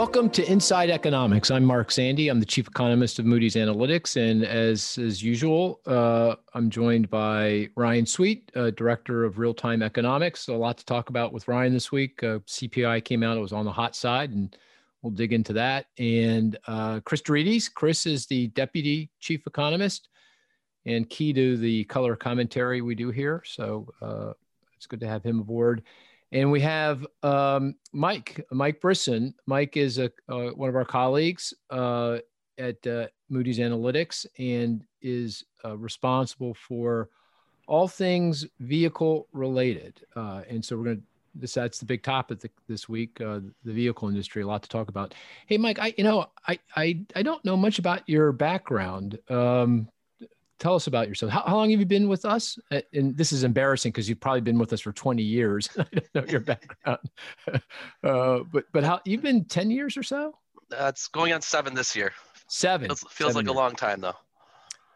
Welcome to Inside Economics. I'm Mark Zandi. I'm the chief economist of Moody's Analytics, and as as usual, uh, I'm joined by Ryan Sweet, uh, director of Real Time Economics. A lot to talk about with Ryan this week. Uh, CPI came out; it was on the hot side, and we'll dig into that. And uh, Chris deRitis. Chris is the deputy chief economist and key to the color commentary we do here. So uh, it's good to have him aboard. And we have um, Mike, Mike Brisson. Mike is a, uh, one of our colleagues uh, at uh, Moody's Analytics and is uh, responsible for all things vehicle related. Uh, and so we're going to this that's the big topic this week uh, the vehicle industry a lot to talk about hey mike i you know i i, I don't know much about your background um, tell us about yourself. How, how, long have you been with us? And this is embarrassing because you've probably been with us for 20 years. I don't know your background, uh, but but how you've been 10 years or so? That's uh, going on seven this year. Seven feels, feels seven like years. a long time though.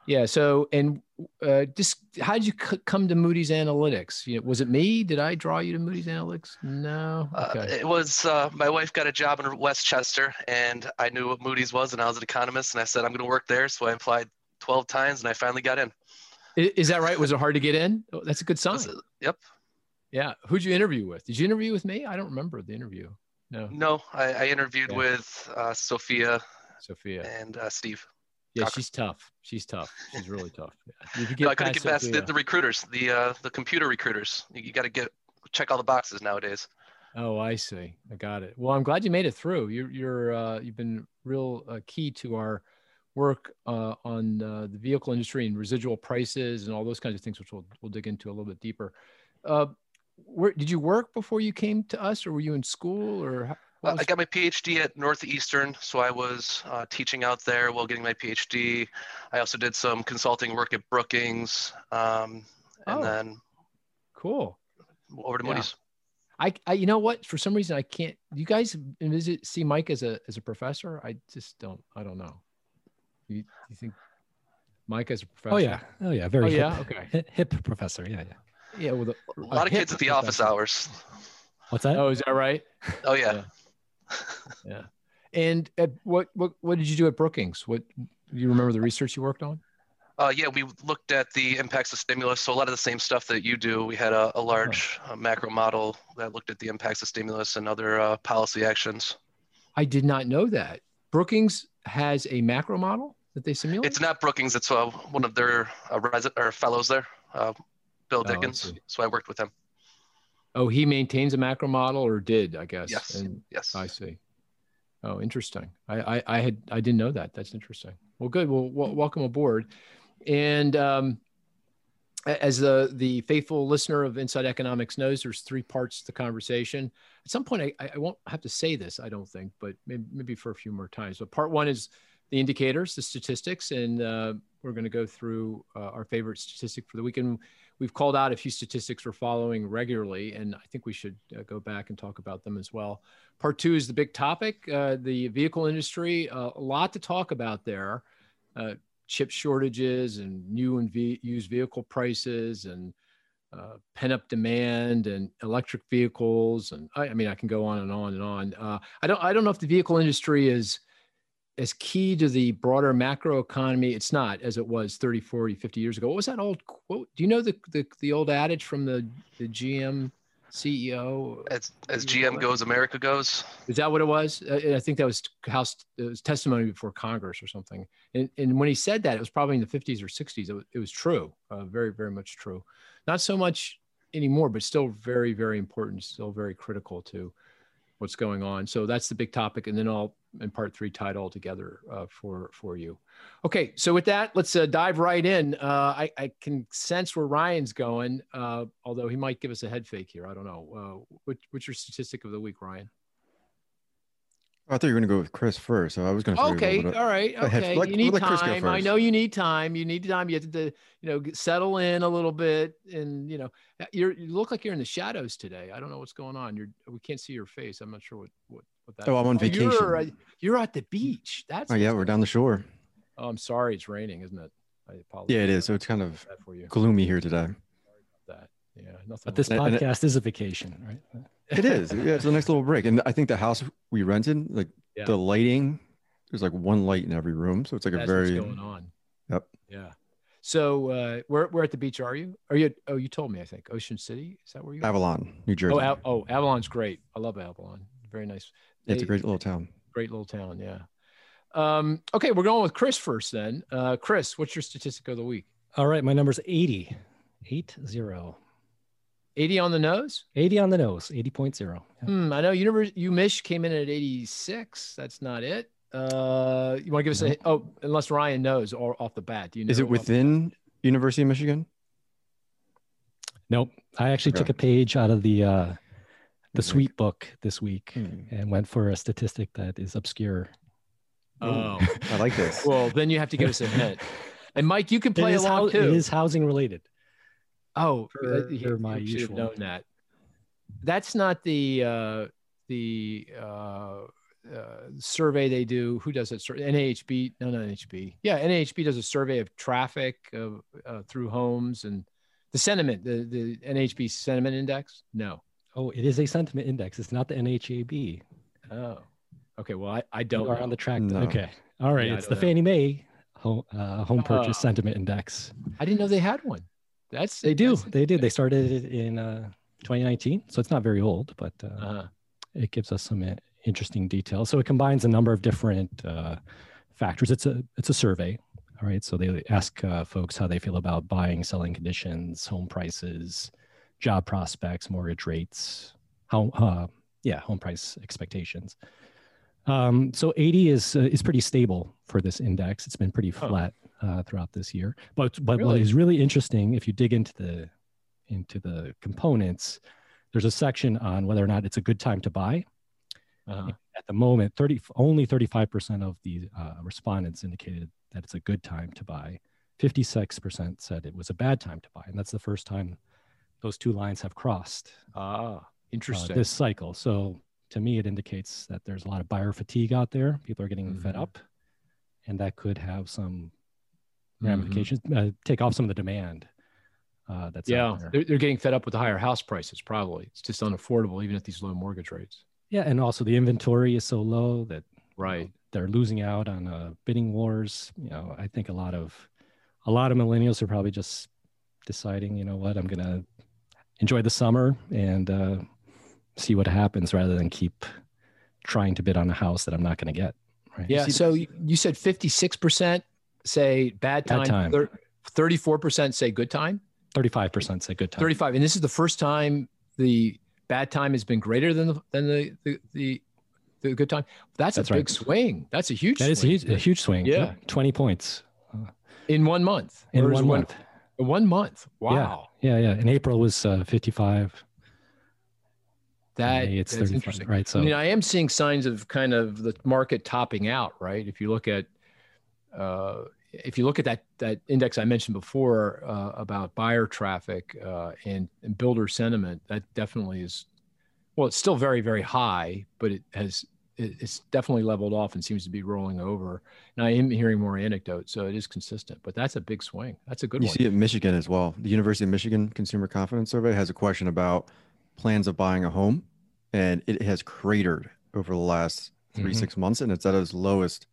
Yeah. So, and uh, just how did you c- come to Moody's Analytics? You know, was it me? Did I draw you to Moody's Analytics? No. Uh, okay. It was uh, my wife got a job in Westchester, and I knew what Moody's was, and I was an economist, and I said I'm going to work there. So I applied 12 times and I finally got in. Is that right? Was it hard to get in? Oh, that's a good sign. Yep. Yeah. Who'd you interview with? Did you interview with me? I don't remember the interview. No. No, I, I interviewed yeah. with uh, Sophia. Sophia. And uh, Steve. Yeah, she's tough. She's tough. She's really tough. Yeah. no, I couldn't get past the, the, recruiters, the uh, the computer recruiters. You, you got to get check all the boxes nowadays. Oh, I see. I got it. Well, I'm glad you made it through. You're you're uh, you've been real uh, key to our work uh, on vehicle industry and residual prices and all those kinds of things, which we'll, we'll dig into a little bit deeper. Uh, where, did you work before you came to us or were you in school or? Uh, I got my PhD at Northeastern, so I was uh, teaching out there while getting my PhD. I also did some consulting work at Brookings, um, and oh, then cool over to Moody's. I, I, you know what? For some reason, I can't. You guys visit see Mike as a as a professor? I just don't. I don't know. You, you think Mike is a professor? Oh yeah, oh yeah, very. Oh hip, yeah, okay. Hip professor, yeah, yeah. Yeah, with a, a lot of kids at the professor. office hours. What's that? Oh, is that right? Oh yeah. yeah. yeah. And at what what what did you do at Brookings? What do you remember the research you worked on? Uh, yeah, we looked at the impacts of stimulus. So a lot of the same stuff that you do. We had a, a large uh, macro model that looked at the impacts of stimulus and other uh, policy actions. I did not know that. Brookings has a macro model that they simulate? It's not Brookings. It's uh, one of their uh, resident or fellows there, uh, Bill oh, Dickens. Oh, so I worked with him. Oh, he maintains a macro model, or did I guess? Yes. And, yes. I see. Oh, interesting. I, I, I had I didn't know that. That's interesting. Well, good. Well, w- welcome aboard. And um, as the the faithful listener of Inside Economics knows, there's three parts to the conversation. At some point, I, I won't have to say this, I don't think, but maybe, maybe for a few more times. But part one is the indicators, the statistics, and uh, we're going to go through uh, our favorite statistic for the week. And we've called out a few statistics we're following regularly, and I think we should uh, go back and talk about them as well. Part two is the big topic, uh, the vehicle industry. Uh, a lot to talk about there. Uh, chip shortages and new and v- used vehicle prices and uh, pent up demand and electric vehicles and I, I, mean I can go on and on and on. Uh, I don't I don't know if the vehicle industry is as key to the broader macro economy. It's not as it was 30, 40, 50 years ago. What was that old quote? Do you know the the, the old adage from the, the GM CEO? As as GM goes, America goes. Is that what it was? I think that was House it was testimony before Congress or something. And and when he said that, it was probably in the 50s or 60s. It was, it was true, uh, very very much true. Not so much anymore, but still very very important, still very critical to what's going on. So that's the big topic, and then I'll in part three tied all together uh, for for you. Okay, so with that, let's uh, dive right in. Uh, I, I, can sense where Ryan's going, uh, although he might give us a head fake here. I don't know. Uh, what, what's your statistic of the week, Ryan? I thought you were going to go with Chris first, so I was going to. Okay, all right, okay. You need time. I know you need time. You need time. You have to, you know, settle in a little bit, and you know, you you look like you're in the shadows today. I don't know what's going on. You're we can't see your face. I'm not sure what what. Oh, I'm on vacation. You're, uh, you're, at the beach. That's. Oh yeah, we're down the shore. Oh, I'm sorry. It's raining, isn't it? I apologize. Yeah, it is. So it's kind of gloomy here today. That yeah, nothing. But this podcast is a vacation, right? It is. Yeah, it's a nice little break. And I think the house we rented, like Yeah. the lighting. There's like one light in every room, so it's like That's a very. what's going on. Yep. Yeah. So uh, where where at the beach are you? Are you? At, oh, you told me. I think Ocean City. Is that where you? are? Avalon, New Jersey. Oh, Av- oh, Avalon's great. I love Avalon. Very nice. It's a great little town. Great little town. Yeah. Um, okay, we're going with Chris first then. Uh, Chris, what's your statistic of the week? All right, my number's 80. 80. 80 on the nose? 80 on the nose, 80.0. Yeah. Hmm, I know Univers- UMich came in at 86. That's not it. Uh, you want to give us a oh, unless Ryan knows or off the bat. Do you know? Is it within University of Michigan? Nope. I actually Okay. took a page out of the uh, the Like- sweet book this week Hmm. and went for a statistic that is obscure. Oh, I like this. well, then you have to give us a hint. And Mike, you can play is, along hou- too. it is housing related. Oh, for- that- you- for my you should have known that. That's not the uh, the uh, uh, survey they do. Who does it? Sur- NAHB? No, not NAHB. Yeah, NAHB does a survey of traffic of, uh, through homes and the sentiment. The the NHB sentiment index. No. Oh, it is a sentiment index. It's not the NHAB. Oh. Okay. Well, I, I don't. are know. on the track. No. Okay. All right. Yeah, it's the know. Fannie Mae home, uh, home purchase Oh. sentiment index. I didn't know they had one. That's They do. that's- They did. They started it in uh, 2019. So it's not very old, but uh, Uh-huh. it gives us some uh, interesting details. So it combines a number of different uh, factors. It's a it's a survey. All right. So they ask uh, folks how they feel about buying, selling conditions, home prices, job prospects, mortgage rates, home uh, yeah, home price expectations. Um, so 80 is uh, is pretty stable for this index. It's been pretty flat uh, throughout this year. But but what Really? is really interesting, if you dig into the into the components, there's a section on whether or not it's a good time to buy. Uh-huh. At the moment, 30 only 35% of the uh, respondents indicated that it's a good time to buy. 56% said it was a bad time to buy, and that's the first time those two lines have crossed Ah, uh, interesting. this cycle. So to me, it indicates that there's a lot of buyer fatigue out there. People are getting fed Mhm. up, and that could have some Mhm. ramifications. Uh, take off some of the demand uh, that's Yeah, out there. they're, they're getting fed up with the higher house prices. Probably it's just unaffordable, even at these low mortgage rates. Yeah, and also the inventory is so low that you know, Right. they're losing out on uh, bidding wars. You know, I think a lot of a lot of millennials are probably just deciding, you know what, I'm gonna enjoy the summer and uh, see what happens rather than keep trying to bid on a house that I'm not going to get. Right. Yeah. see- So you, you said 56% say bad time, Bad time. thir- 34% say good time, 35% say good time. 35. And this is the first time the bad time has been greater than the, than the, the, the, the good time. That's, That's a right. big swing. That's a huge That is a swing huge, a huge swing. Yeah. 20 points in one month. in Or is one month. One month. Wow. Yeah. Yeah. In April was uh, 55. That, May it's that's interesting. right? So I mean, I am seeing signs of kind of the market topping out, right? If you look at, uh, if you look at that that index I mentioned before uh, about buyer traffic uh, and, and builder sentiment, that definitely is, well, it's still very very high, but it has it's definitely leveled off and seems to be rolling over. And I am hearing more anecdotes, so it is consistent. But that's a big swing. That's a good You one. You see it in Michigan as well. The University of Michigan Consumer Confidence Survey has a question about plans of buying a home, and it has cratered over the last 3 Mhm. six months, and it's at its lowest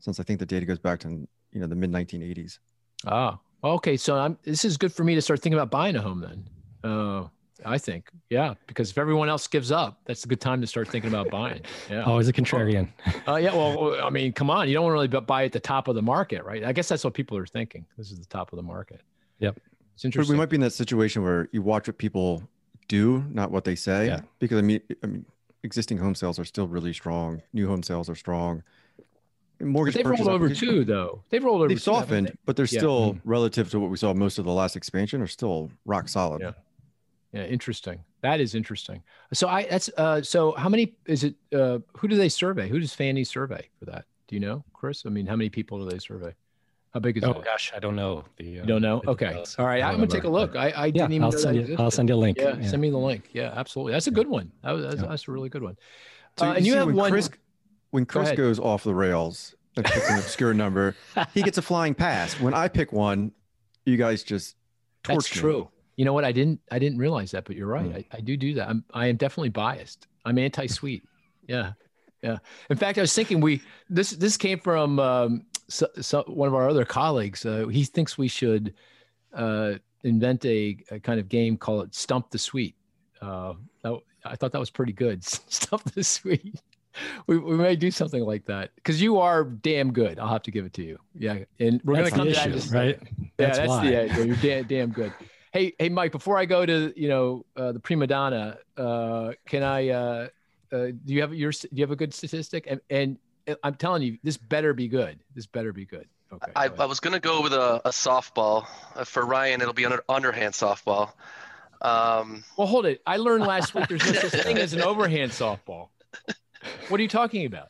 since I think the data goes back to you know the mid 1980s. Ah, okay. So I'm. This is good for me to start thinking about buying a home then. Uh, I think, yeah, because if everyone else gives up, that's a good time to start thinking about buying. Yeah. always a contrarian. Uh, yeah. Well, I mean, come on. You don't want to really buy at the top of the market, right? I guess that's what people are thinking. This is the top of the market. Yep. It's But interesting. we might be in that situation where you watch what people do, not what they say. Yeah. Because I mean, I mean, existing home sales are still really strong. New home sales are strong. But Mortgage they've rolled over too, though. They've rolled over. They've too, softened, they? but they're Yeah. still relative to what we saw most of the last expansion are still rock solid. Yeah. Yeah. Interesting. That is interesting. So I. That's. Uh. So how many is it? Uh. Who do they survey? Who does Fannie survey for that? Do you know, Chris? I mean, how many people do they survey? How big is Oh it? gosh, I don't know. The, uh, You don't know? Okay. details. All right. I I'm gonna take a look. I, I Yeah, didn't even I'll know send that you. I'll send you a link. Yeah, send me the link. Yeah, absolutely. That's a good one. That was, that's, Yeah. that's a really good one. So Uh, you and you have when one. Chris, when Chris ahead. goes off the rails and picks an obscure number, he gets a flying pass. When I pick one, you guys just torch that's me. true. You know what? I didn't. I didn't realize that, but you're right. Hmm. I, I do do that. I'm. I am definitely biased. I'm anti-sweet. Yeah. Yeah. In fact, I was thinking we this this came from um, so, so one of our other colleagues. Uh, he thinks we should uh, invent a, a, kind of game called it Stump the Sweet. Uh, that, I thought that was pretty good. Stump the Sweet. We, we may do something like that because you are damn good. I'll have to give it to you. Yeah, and we're gonna come to that, right? Yeah, that's, that's the yeah, you're damn, damn good. Hey, hey, Mike. Before I go to you know uh, the prima donna, uh, can I? Uh, uh, do you have your? Do you have a good statistic? And, and I'm telling you, this better be good. This better be good. Okay. I, I was gonna go with a, a softball uh, for Ryan. It'll be an underhand softball. Um, well, hold it. I learned last week there's no such thing as an overhand softball. What are you talking about?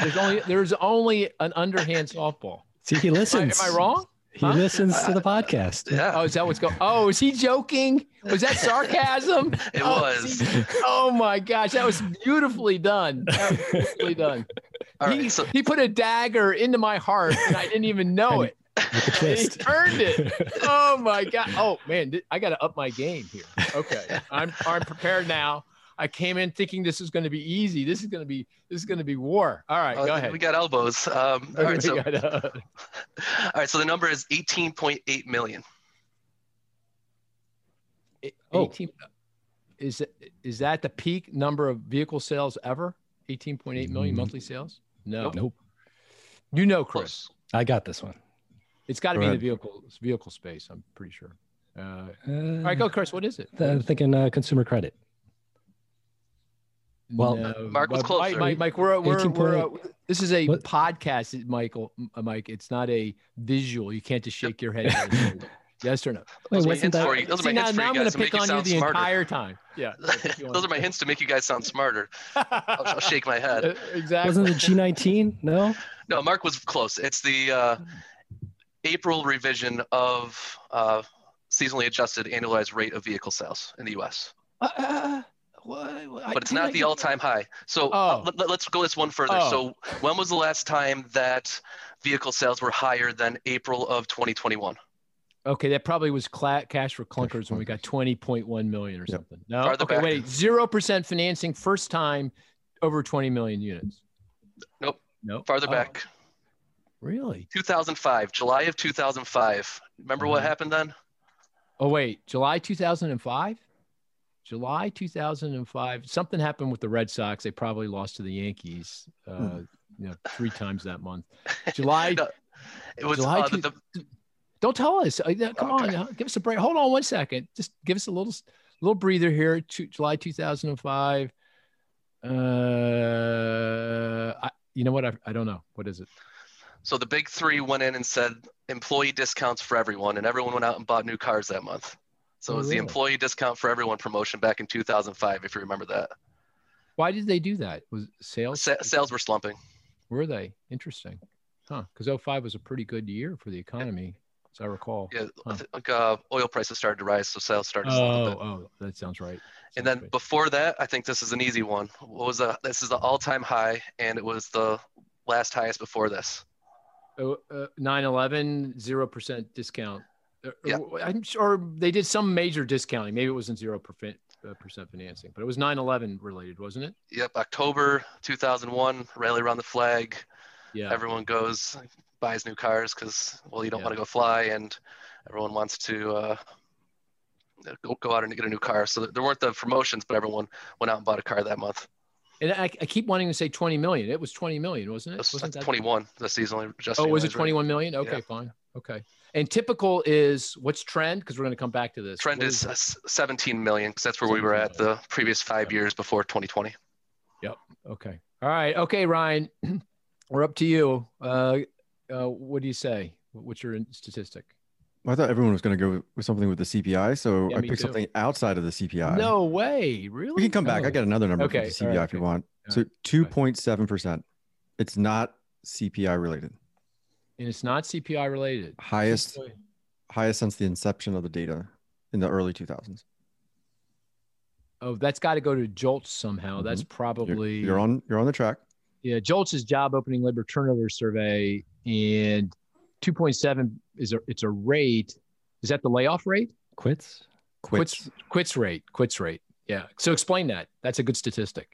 There's only there's only an underhand softball. See, he listens. Am I, am I wrong? He huh? listens to the podcast. Yeah. Oh, is that what's going? Oh, is he joking? Was that sarcasm? it oh, was. Oh my gosh, that was beautifully done. Was beautifully done. Right, he, so- he put a dagger into my heart, and I didn't even know it. he turned it. Oh my god. Oh man, I got to up my game here. Okay, I'm I'm prepared now. I came in thinking this is going to be easy. This is going to be this is going to be war. All right, uh, go ahead. We got elbows. Um, all right, so got, uh... all right, so the number is 18.8 million. Oh. is is that the peak number of vehicle sales ever? 18.8 million mm. monthly sales? No. Nope. nope. You know, Chris. Close. I got this one. It's got to be ahead. in the vehicle vehicle space. I'm pretty sure. Uh, uh, all right, go, Chris. What is it? I'm thinking uh, consumer credit. Well, no. Mark was close. Mike, Mike, Mike, we're, we're, we're uh, this is a what? podcast, Michael, uh, Mike. It's not a visual. You can't just shake your head. yes or no? Wait, those are my for you. Those See, are my now, hints now I'm going to pick on you the smarter. entire time. Yeah. those are my hints to make you guys sound smarter. I'll, I'll shake my head. Uh, exactly. Wasn't it G19? No. No, Mark was close. It's the uh, April revision of uh, seasonally adjusted annualized rate of vehicle sales in the U.S. Uh, uh what? But it's not the all-time high. So uh, oh. let, us go this one further. Oh. So when was the last time that vehicle sales were higher than April of 2021? Okay, that probably was cl- cash for clunkers when we got 20.1 million or yep. something. No, Farther okay, back. wait, zero percent financing, first time over 20 million units. Nope. Nope. Farther oh. back. Really? 2005, July of 2005. Remember uh-huh. what happened then? Oh wait, July 2005. July 2005, something happened with the Red Sox. They probably lost to the Yankees, uh, hmm. you know, three times that month. July. no, it was July uh, two, the, Don't tell us. Uh, come okay. on, give us a break. Hold on one second. Just give us a little, little breather here. To, July 2005. Uh, I, you know what? I, I don't know. What is it? So the big three went in and said employee discounts for everyone, and everyone went out and bought new cars that month. So oh, it was really? the employee discount for everyone promotion back in 2005, if you remember that. Why did they do that? Was sales? Sa- sales were slumping. Were they? Interesting. Huh. Because 05 was a pretty good year for the economy, as I recall. Yeah. Huh. Like, uh, oil prices started to rise, so sales started to slump. Oh, oh, that sounds right. Sounds and then before that, I think this is an easy one. What was the, this is the all time high, and it was the last highest before this. Oh, uh, 9-11, 0% discount yeah. I'm sure they did some major discounting. Maybe it wasn't zero percent uh, percent financing, but it was 9/11 related, wasn't it? Yep, October 2001, rally around the flag. Yeah, everyone goes buys new cars because well, you don't yeah. want to go fly, and everyone wants to uh, go, go out and get a new car. So there weren't the promotions, but everyone went out and bought a car that month. And I, I, keep wanting to say 20 million. It was 20 million, wasn't it? it Wasn't that 21, the seasonally adjusted. Oh, was it 21 million? Okay, yeah. fine. Okay. And typical is what's trend? Because we're going to come back to this. Trend is, is 17 million because that's where we were at the previous five years before 2020. Yep. Okay. All right. Okay, Ryan, we're up to you. Uh, uh, what do you say? What's your statistic? Well, I thought everyone was going to go with something with the CPI, so yeah, I picked too. something outside of the CPI. No way, really? We can come back. Oh. I got another number okay. for the CPI right, if you want. so two point seven percent. It's not CPI related and it's not CPI related. Highest, highest since the inception of the data in the early 2000s. Oh, that's got to go to JOLTS somehow. Mm-hmm. That's probably you're, you're, on you're on the track. Yeah, JOLTS is job opening labor turnover survey, and 2.7 is a it's a rate. Is that the layoff rate? Quits. Quits. Quits, quits rate. Quits rate. Yeah. So explain that. That's a good statistic.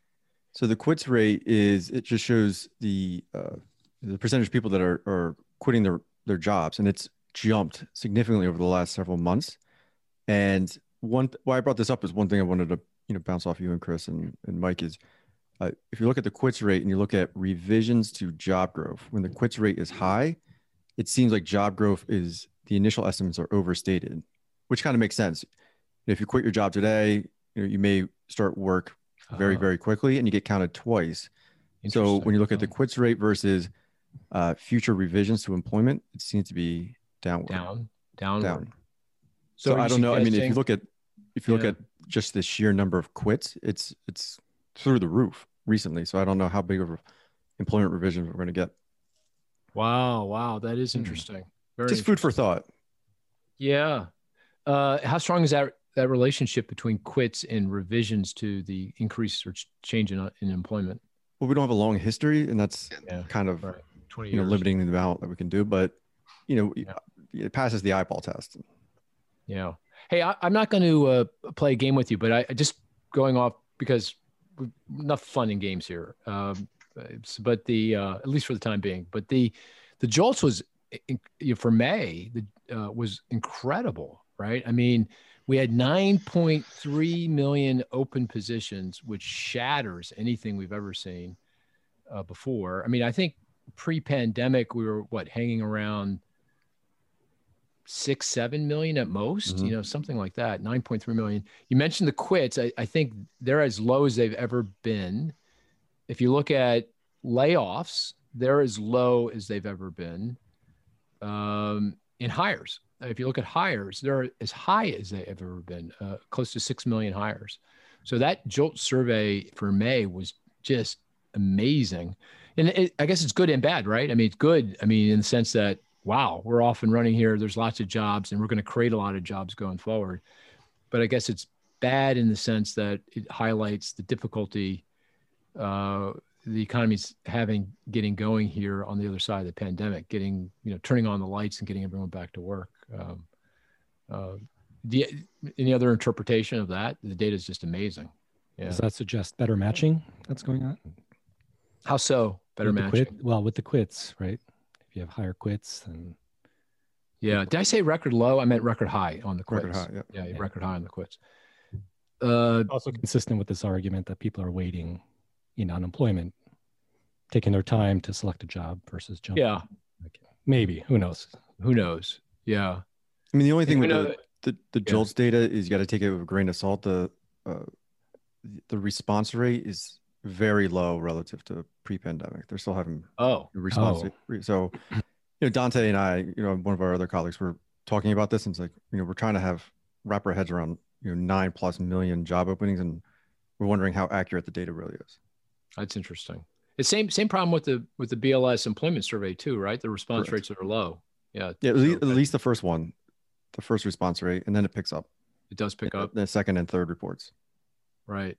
So the quits rate is it just shows the uh, the percentage of people that are are quitting their their jobs, and it's jumped significantly over the last several months. And one why I brought this up is one thing I wanted to you know bounce off you and Chris and, and Mike is uh, if you look at the quits rate and you look at revisions to job growth, when the quits rate is high, it seems like job growth is the initial estimates are overstated, which kind of makes sense. If you quit your job today, you know you may start work very Uh, very quickly and you get counted twice. So when you look at the quits rate versus uh, future revisions to employment, it seems to be downward. down, downward. Down. So, So, I don't know. I mean, if you look at if you Yeah. look at just the sheer number of quits, it's it's through the roof recently. So I don't know how big of a employment revision we're going to get. wow, wow, that is Hmm. interesting. Very Just food for thought. Yeah. Uh, how strong is that that relationship between quits and revisions to the increase or change in, uh, in employment? Well, we don't have a long history, and that's Yeah. kind of Right. Twenty you know years. limiting the amount that we can do. But you know, Yeah. it passes the eyeball test. Yeah. Hey, I, I'm not going to uh, play a game with you, but I, just going off because enough fun in games here. Um, but the uh, at least for the time being, but the the jolts was in, you know, for May the uh, was incredible, right? I mean, we had 9.3 million open positions, which shatters anything we've ever seen uh, before. I mean, I think pre-pandemic we were what hanging around six, seven million at most, Mhm. you know, something like that, 9.3 million. You mentioned the quits. I, I think they're as low as they've ever been. If you look at layoffs, they're as low as they've ever been. Um, in hires, if you look at hires, they're as high as they've ever been, uh, close to 6 million hires. So that JOLT survey for May was just amazing. And it, I guess it's good and bad, right? I mean, it's good. I mean, in the sense that, wow, we're off and running here. There's lots of jobs and we're going to create a lot of jobs going forward. But I guess it's bad in the sense that it highlights the difficulty uh, the economy's having getting going here on the other side of the pandemic, getting, you know, turning on the lights and getting everyone back to work. Um, uh, you, any other interpretation of that? The data is just amazing. Yeah. Does that suggest better matching that's going on? How so? Better With matching. Quit, well, with the quits, right? If you have higher quits, then Yeah. Did I say record low? I meant record high on the quits. Record high. Yeah. Yeah, Yeah. record high on the quits. Uh, also consistent with this argument that people are waiting in unemployment, taking their time to select a job versus jumping. yeah. Like, maybe who knows? Who knows? Yeah. I mean, the only thing And with we know the, the, the Yeah. JOLTS data is you got to take it with a grain of salt. The uh, the response rate is very low relative to pre-pandemic. They're still having Oh, response. Oh. So, you know, Dante and I, you know, one of our other colleagues were talking about this, and it's like, you know, we're trying to have wrap our heads around, you know, nine plus million job openings, and we're wondering how accurate the data really is. that's interesting. It's same same problem with the with the BLS employment survey too, right? The response Correct. rates are low. Yeah. Yeah, at so least, at least the first one, the first response rate, and then it picks up. it does pick up. the second and third reports. Right.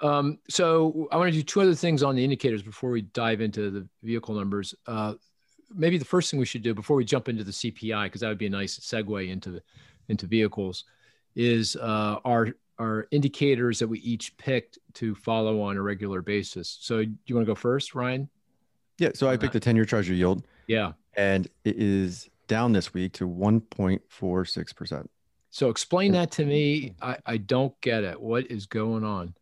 Um, so I want to do two other things on the indicators before we dive into the vehicle numbers. Uh, maybe the first thing we should do before we jump into the CPI, because that would be a nice segue into into vehicles, is uh, our our indicators that we each picked to follow on a regular basis. So do you want to go first, Ryan? Yeah, so I picked the 10 year treasury yield, Yeah. and it is down this week to 1.46%. So explain that to me. I, I don't get it. What is going on?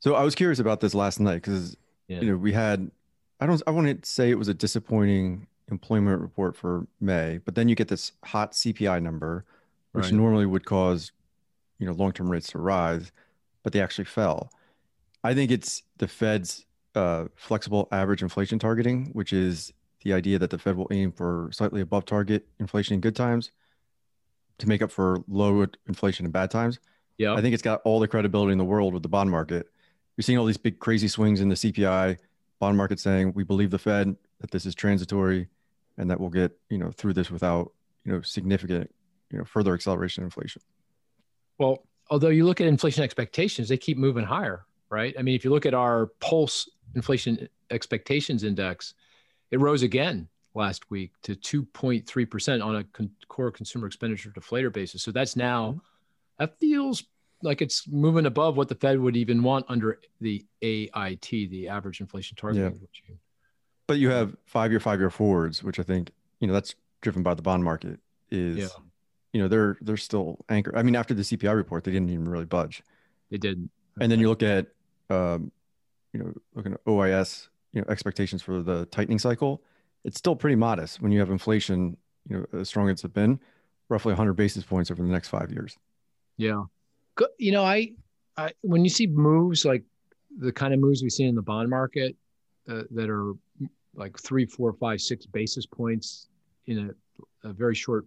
So I was curious about this last night because Yeah. you know we had I don't I want to say it was a disappointing employment report for May, but then you get this hot CPI number, which Right. normally would cause you know long term rates to rise, but they actually fell. I think it's the Fed's uh, flexible average inflation targeting, which is the idea that the Fed will aim for slightly above target inflation in good times to make up for low inflation in bad times. Yeah. I think it's got all the credibility in the world with the bond market. You're seeing all these big crazy swings in the CPI bond market saying we believe the Fed that this is transitory and that we'll get, you know, through this without, you know, significant, you know, further acceleration in inflation. Well, although you look at inflation expectations, they keep moving higher, right? I mean, if you look at our pulse inflation expectations index, it rose again last week to 2.3% on a con- core consumer expenditure deflator basis. So that's now, mm-hmm. that feels like it's moving above what the Fed would even want under the AIT, the average inflation target. Yeah. But you have five year, five year forwards, which I think, you know, that's driven by the bond market is, yeah. you know, they're, they're still anchored. I mean, after the CPI report, they didn't even really budge. They didn't. And then you look at, um, you know, looking at OIS, you know, expectations for the tightening cycle, it's still pretty modest when you have inflation, you know, as strong as it's been, roughly 100 basis points over the next five years. Yeah. You know, I, I when you see moves like the kind of moves we see in the bond market uh, that are like three, four, five, six basis points in a, a, very short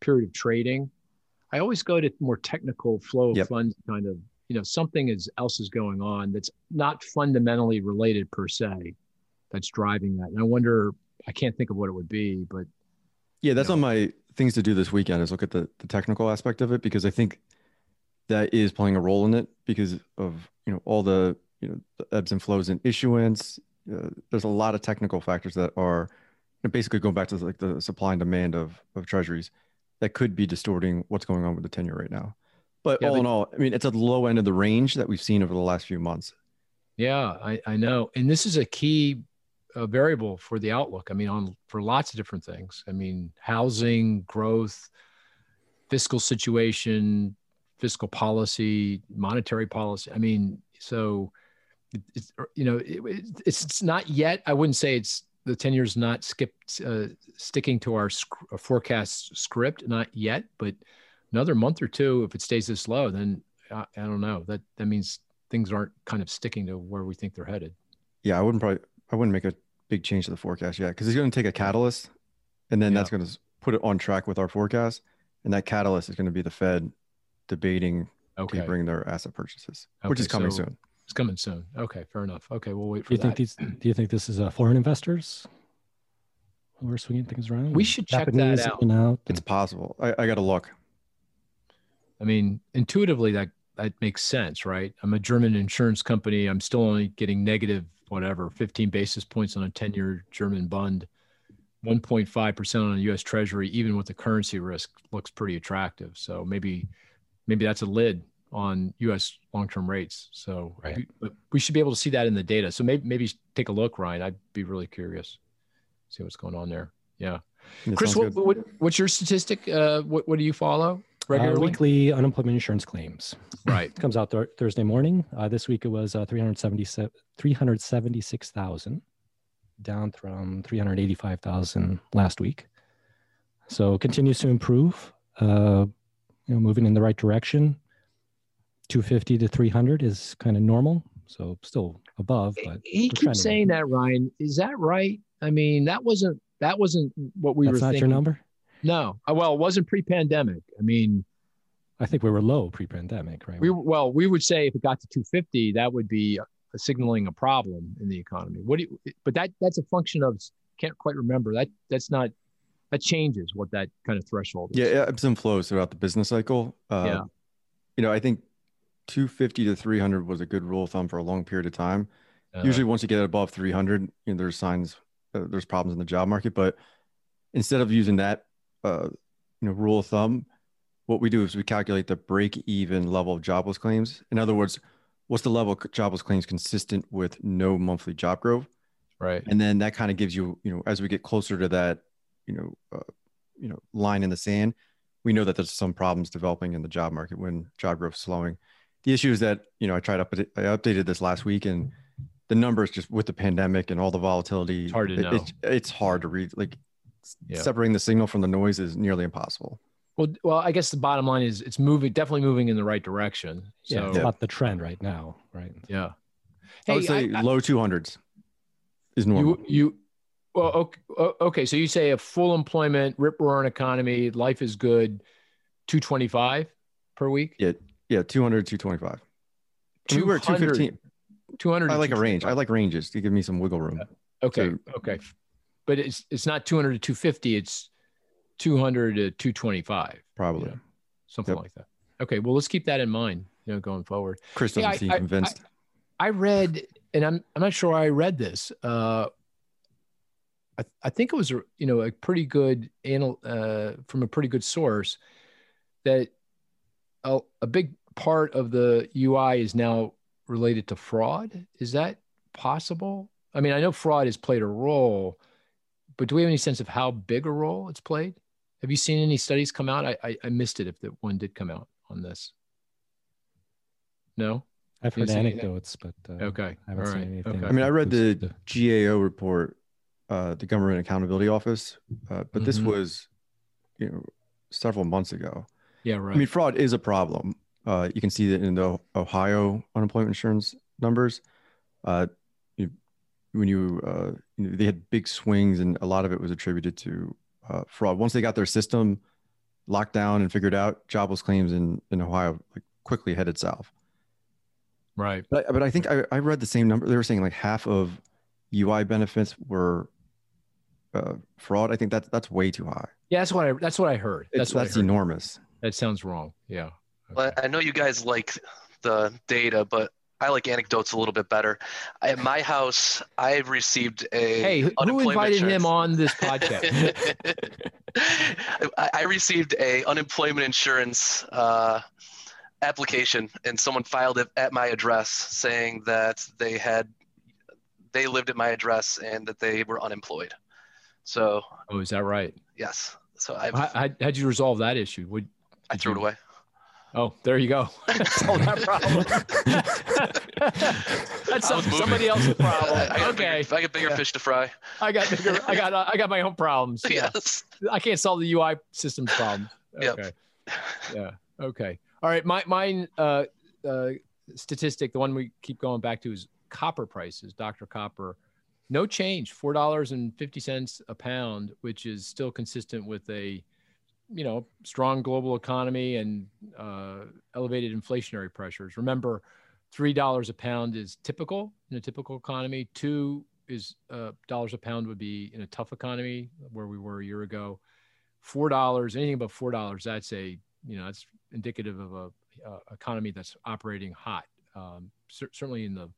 period of trading, I always go to more technical flow of yep. funds kind of, you know, something is, else is going on that's not fundamentally related per se that's driving that. And I wonder, I can't think of what it would be, but yeah, that's you know. on my things to do this weekend is look at the, the technical aspect of it because I think that is playing a role in it because of you know all the you know the ebbs and flows in issuance. Uh, there's a lot of technical factors that are you know, basically going back to like the supply and demand of of treasuries that could be distorting what's going on with the ten-year right now. But yeah, all but, in all, I mean, it's at the low end of the range that we've seen over the last few months. Yeah, I, I know, and this is a key a variable for the outlook. I mean, on for lots of different things. I mean, housing, growth, fiscal situation, fiscal policy, monetary policy. I mean, so it's you know it, it's, it's not yet. I wouldn't say it's the ten years not skipped uh, sticking to our sc- forecast script, not yet. But another month or two, if it stays this low, then I, I don't know. That that means things aren't kind of sticking to where we think they're headed. Yeah, I wouldn't probably I wouldn't make a big change to the forecast yet because it's going to take a catalyst, and then yeah. that's going to put it on track with our forecast, and that catalyst is going to be the Fed debating okay. to bring their asset purchases, okay, which is coming so soon. It's coming soon. Okay, fair enough. Okay, we'll wait for do you that. Think these, do you think this is uh, foreign investors who are swinging things around? We should check that out. out. It's possible. I, I got to look. I mean, intuitively, that that makes sense, right? I'm a German insurance company. I'm still only getting negative whatever 15 basis points on a 10 year German bond, 1.5% on a US Treasury, even with the currency risk, looks pretty attractive. So maybe maybe that's a lid on US long term rates. So right. we, we, should be able to see that in the data. So maybe maybe take a look, Ryan. I'd be really curious, see what's going on there. Yeah. That Chris, what, what, what's your statistic? Uh, what, what do you follow? regularly? Uh, weekly unemployment insurance claims. Right. Comes out th- Thursday morning. Uh, this week it was uh, 376,000, down from 385,000 last week. So continues to improve, uh, you know, moving in the right direction. 250 to 300 is kind of normal. So still above, but he keeps saying that, Ryan. Is that right? I mean, that wasn't that wasn't what we That's were. That's not thinking. your number. No, uh, well, it wasn't pre-pandemic. I mean, I think we were low pre-pandemic, right? We well, we would say if it got to 250, that would be a signaling a problem in the economy. What do you? But that that's a function of can't quite remember that. That's not that changes what that kind of threshold. Is. Yeah, ebbs and flows throughout the business cycle. Uh, yeah, you know, I think 250 to 300 was a good rule of thumb for a long period of time. Uh, Usually, once you get above 300, you know, there's signs uh, there's problems in the job market. But instead of using that uh, you know rule of thumb, what we do is we calculate the break-even level of jobless claims. In other words, what's the level of jobless claims consistent with no monthly job growth? Right. And then that kind of gives you, you know, as we get closer to that, you know, uh, you know, line in the sand, we know that there's some problems developing in the job market when job growth is slowing. The issue is that, you know, I tried up, I updated this last week and the numbers just with the pandemic and all the volatility, it's hard to know. It, it's hard to read. Like yeah. separating the signal from the noise is nearly impossible. Well, well, I guess the bottom line is it's moving, definitely moving in the right direction. So, yeah, it's about the trend right now, right? Yeah. Hey, I would say I, low two hundreds is normal. You, you, well, okay, okay, so you say a full employment, rip roaring economy, life is good, two twenty five per week. Yeah, yeah, 200, 225. We were 215. 200. I like a range. I like ranges to give me some wiggle room. Okay. So, okay but it's it's not 200 to 250 it's 200 to 225 probably you know, something yep. like that okay well let's keep that in mind you know going forward chris doesn't hey, seem I, convinced I, I, read and i'm i'm not sure i read this uh I, I think it was you know a pretty good anal uh, from a pretty good source that a, a big part of the UI is now related to fraud. Is that possible? I mean, I know fraud has played a role, but do we have any sense of how big a role it's played? Have you seen any studies come out? I, I, I missed it if the one did come out on this. No? I've heard Is it- anecdotes, but uh, Okay. I haven't All seen right. anything. Okay. I mean, I read the. GAO report, uh, the Government Accountability Office, uh, but this Mhm. was, you know, several months ago. Yeah, right. I mean, fraud is a problem. Uh, you can see that in the Ohio unemployment insurance numbers. Uh, you, when you, uh, you know, they had big swings, and a lot of it was attributed to uh, fraud. Once they got their system locked down and figured out, jobless claims in in Ohio like quickly headed south. right. But I, but I think I, I read the same number. They were saying like half of UI benefits were uh, fraud. I think that's that's way too high. Yeah, that's what I that's what I heard. That's what that's I heard. enormous. That sounds wrong. Yeah. Well, I know you guys like the data, but I like anecdotes a little bit better. At my house, I've received a Hey, who- who unemployment invited him on this podcast? I, I received a unemployment insurance uh, application, and someone filed it at my address, saying that they had they lived at my address and that they were unemployed. So oh, is that right? yes, so I've, How, how, how'd you resolve that issue? Would I did threw it away. Oh, there you go. Solve that problem. That's some- somebody else's problem. I, I got okay, bigger, I got bigger Yeah. fish to fry. I got bigger, I got I got my own problems. Yeah, Yes. I can't solve the UI systems problem. Yep. Okay. Yeah. Okay. All right. My mine uh, uh, statistic, the one we keep going back to is copper prices. Dr. Copper, no change, four dollars and fifty cents a pound, which is still consistent with a you know strong global economy and uh, elevated inflationary pressures. Remember, three dollars a pound is typical in a typical economy. Two is uh, dollars a pound would be in a tough economy where we were a year ago. Four dollars, anything above four dollars, that's a you know that's indicative of a uh, economy that's operating hot. Um, cer- certainly in the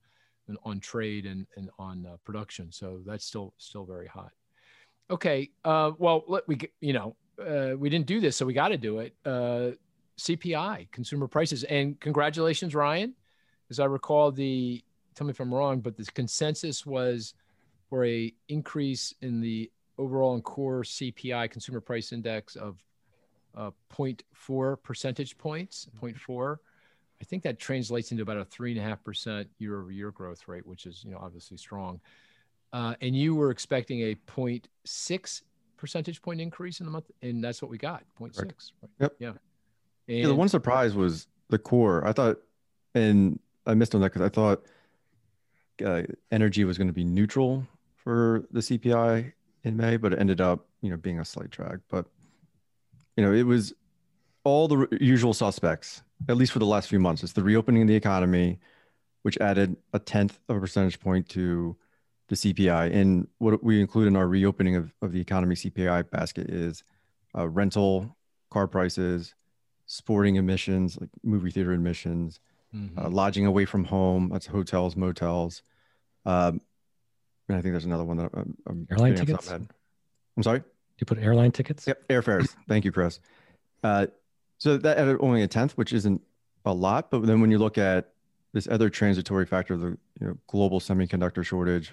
on trade and and on uh, production. So that's still still very hot. Okay. Uh, well, let we you know uh, we didn't do this, so we got to do it. Uh, CPI, consumer prices, and congratulations, Ryan. As I recall, the tell me if I'm wrong, but the consensus was for a increase in the overall and core CPI, consumer price index of uh, 0.4 percentage points, 0.4. I think that translates into about a three and a half percent year over year growth rate, which is you know obviously strong. Uh, and you were expecting a 0.6 percentage point increase in the month, and that's what we got, 0.6. Right? Yep. Yeah. Yeah, the one surprise was the core. I thought, and I missed on that because I thought uh, energy was going to be neutral for the CPI in May, but it ended up, you know, being a slight drag. But you know, it was all the usual suspects, at least for the last few months. It's the reopening of the economy, which added a tenth of a percentage point to the CPI. And what we include in our reopening of, of the economy CPI basket is uh, rental car prices, sporting emissions, like movie theater admissions, Mhm. uh, lodging away from home. That's hotels, motels. Um, and I think there's another one that I'm, I'm Airline forgetting off the top tickets? of my head. I'm sorry. you put airline tickets? Yep, airfares. Thank you, Chris. Uh, so that added only a tenth, which isn't a lot. But then when you look at this other transitory factor, the you know global semiconductor shortage,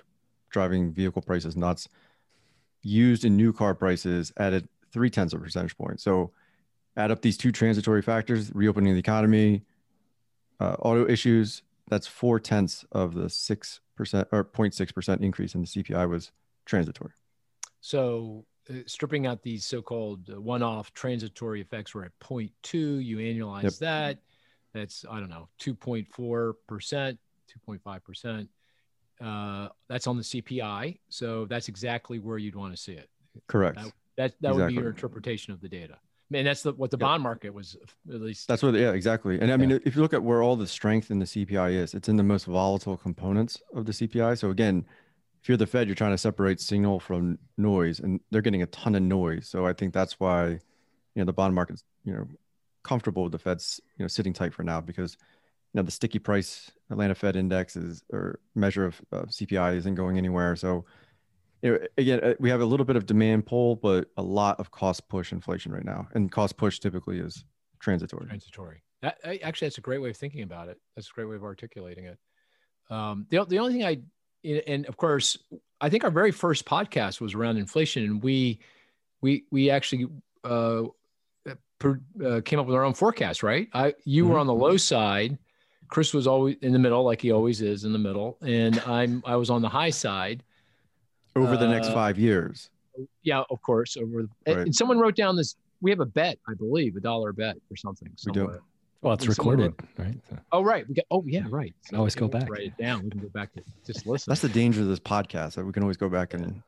driving vehicle prices nuts, used in new car prices added three tenths of a percentage point. So add up these two transitory factors: reopening the economy, uh, auto issues. That's four tenths of the six percent or 0.6 percent increase in the CPI was transitory. So, stripping out these so-called uh, one-off transitory effects, we're at 0.2. You annualize Yep. that, that's I don't know, 2.4 percent, 2.5 percent. Uh, that's on the CPI. So that's exactly where you'd want to see it. Correct. That that, that would be your interpretation of the data. And that's the, what the Yep. bond market was at least. That's what, yeah, exactly. And I mean, if you look at where all the strength in the CPI is, it's in the most volatile components of the CPI. So again, if you're the Fed, you're trying to separate signal from noise, and they're getting a ton of noise. So I think that's why, you know, the bond market's, you know, comfortable with the Fed's, you know, sitting tight for now because, you know, the sticky price Atlanta Fed index is or measure of CPI isn't going anywhere. So, you know, again, uh, we have a little bit of demand pull, but a lot of cost push inflation right now, and cost push typically is transitory. transitory. That, actually, that's a great way of thinking about it. That's a great way of articulating it. Um, the, the only thing I, and of course, I think our very first podcast was around inflation, and we, we, we actually uh, per, uh, came up with our own forecast, right? I, you mm-hmm. were on the low side. Chris was always in the middle, like he always is in the middle, and I'm, I was on the high side. Over the next uh, five years. Yeah, of course. Over, the, right. and someone wrote down this. We have a bet, I believe, a dollar bet or something. Somewhere. We do. Well, it's recorded, right? So. Oh, right. We got, oh, yeah, right. can always go back. Write it down. We can go back to just listen. That's the danger of this podcast that we can always go back and.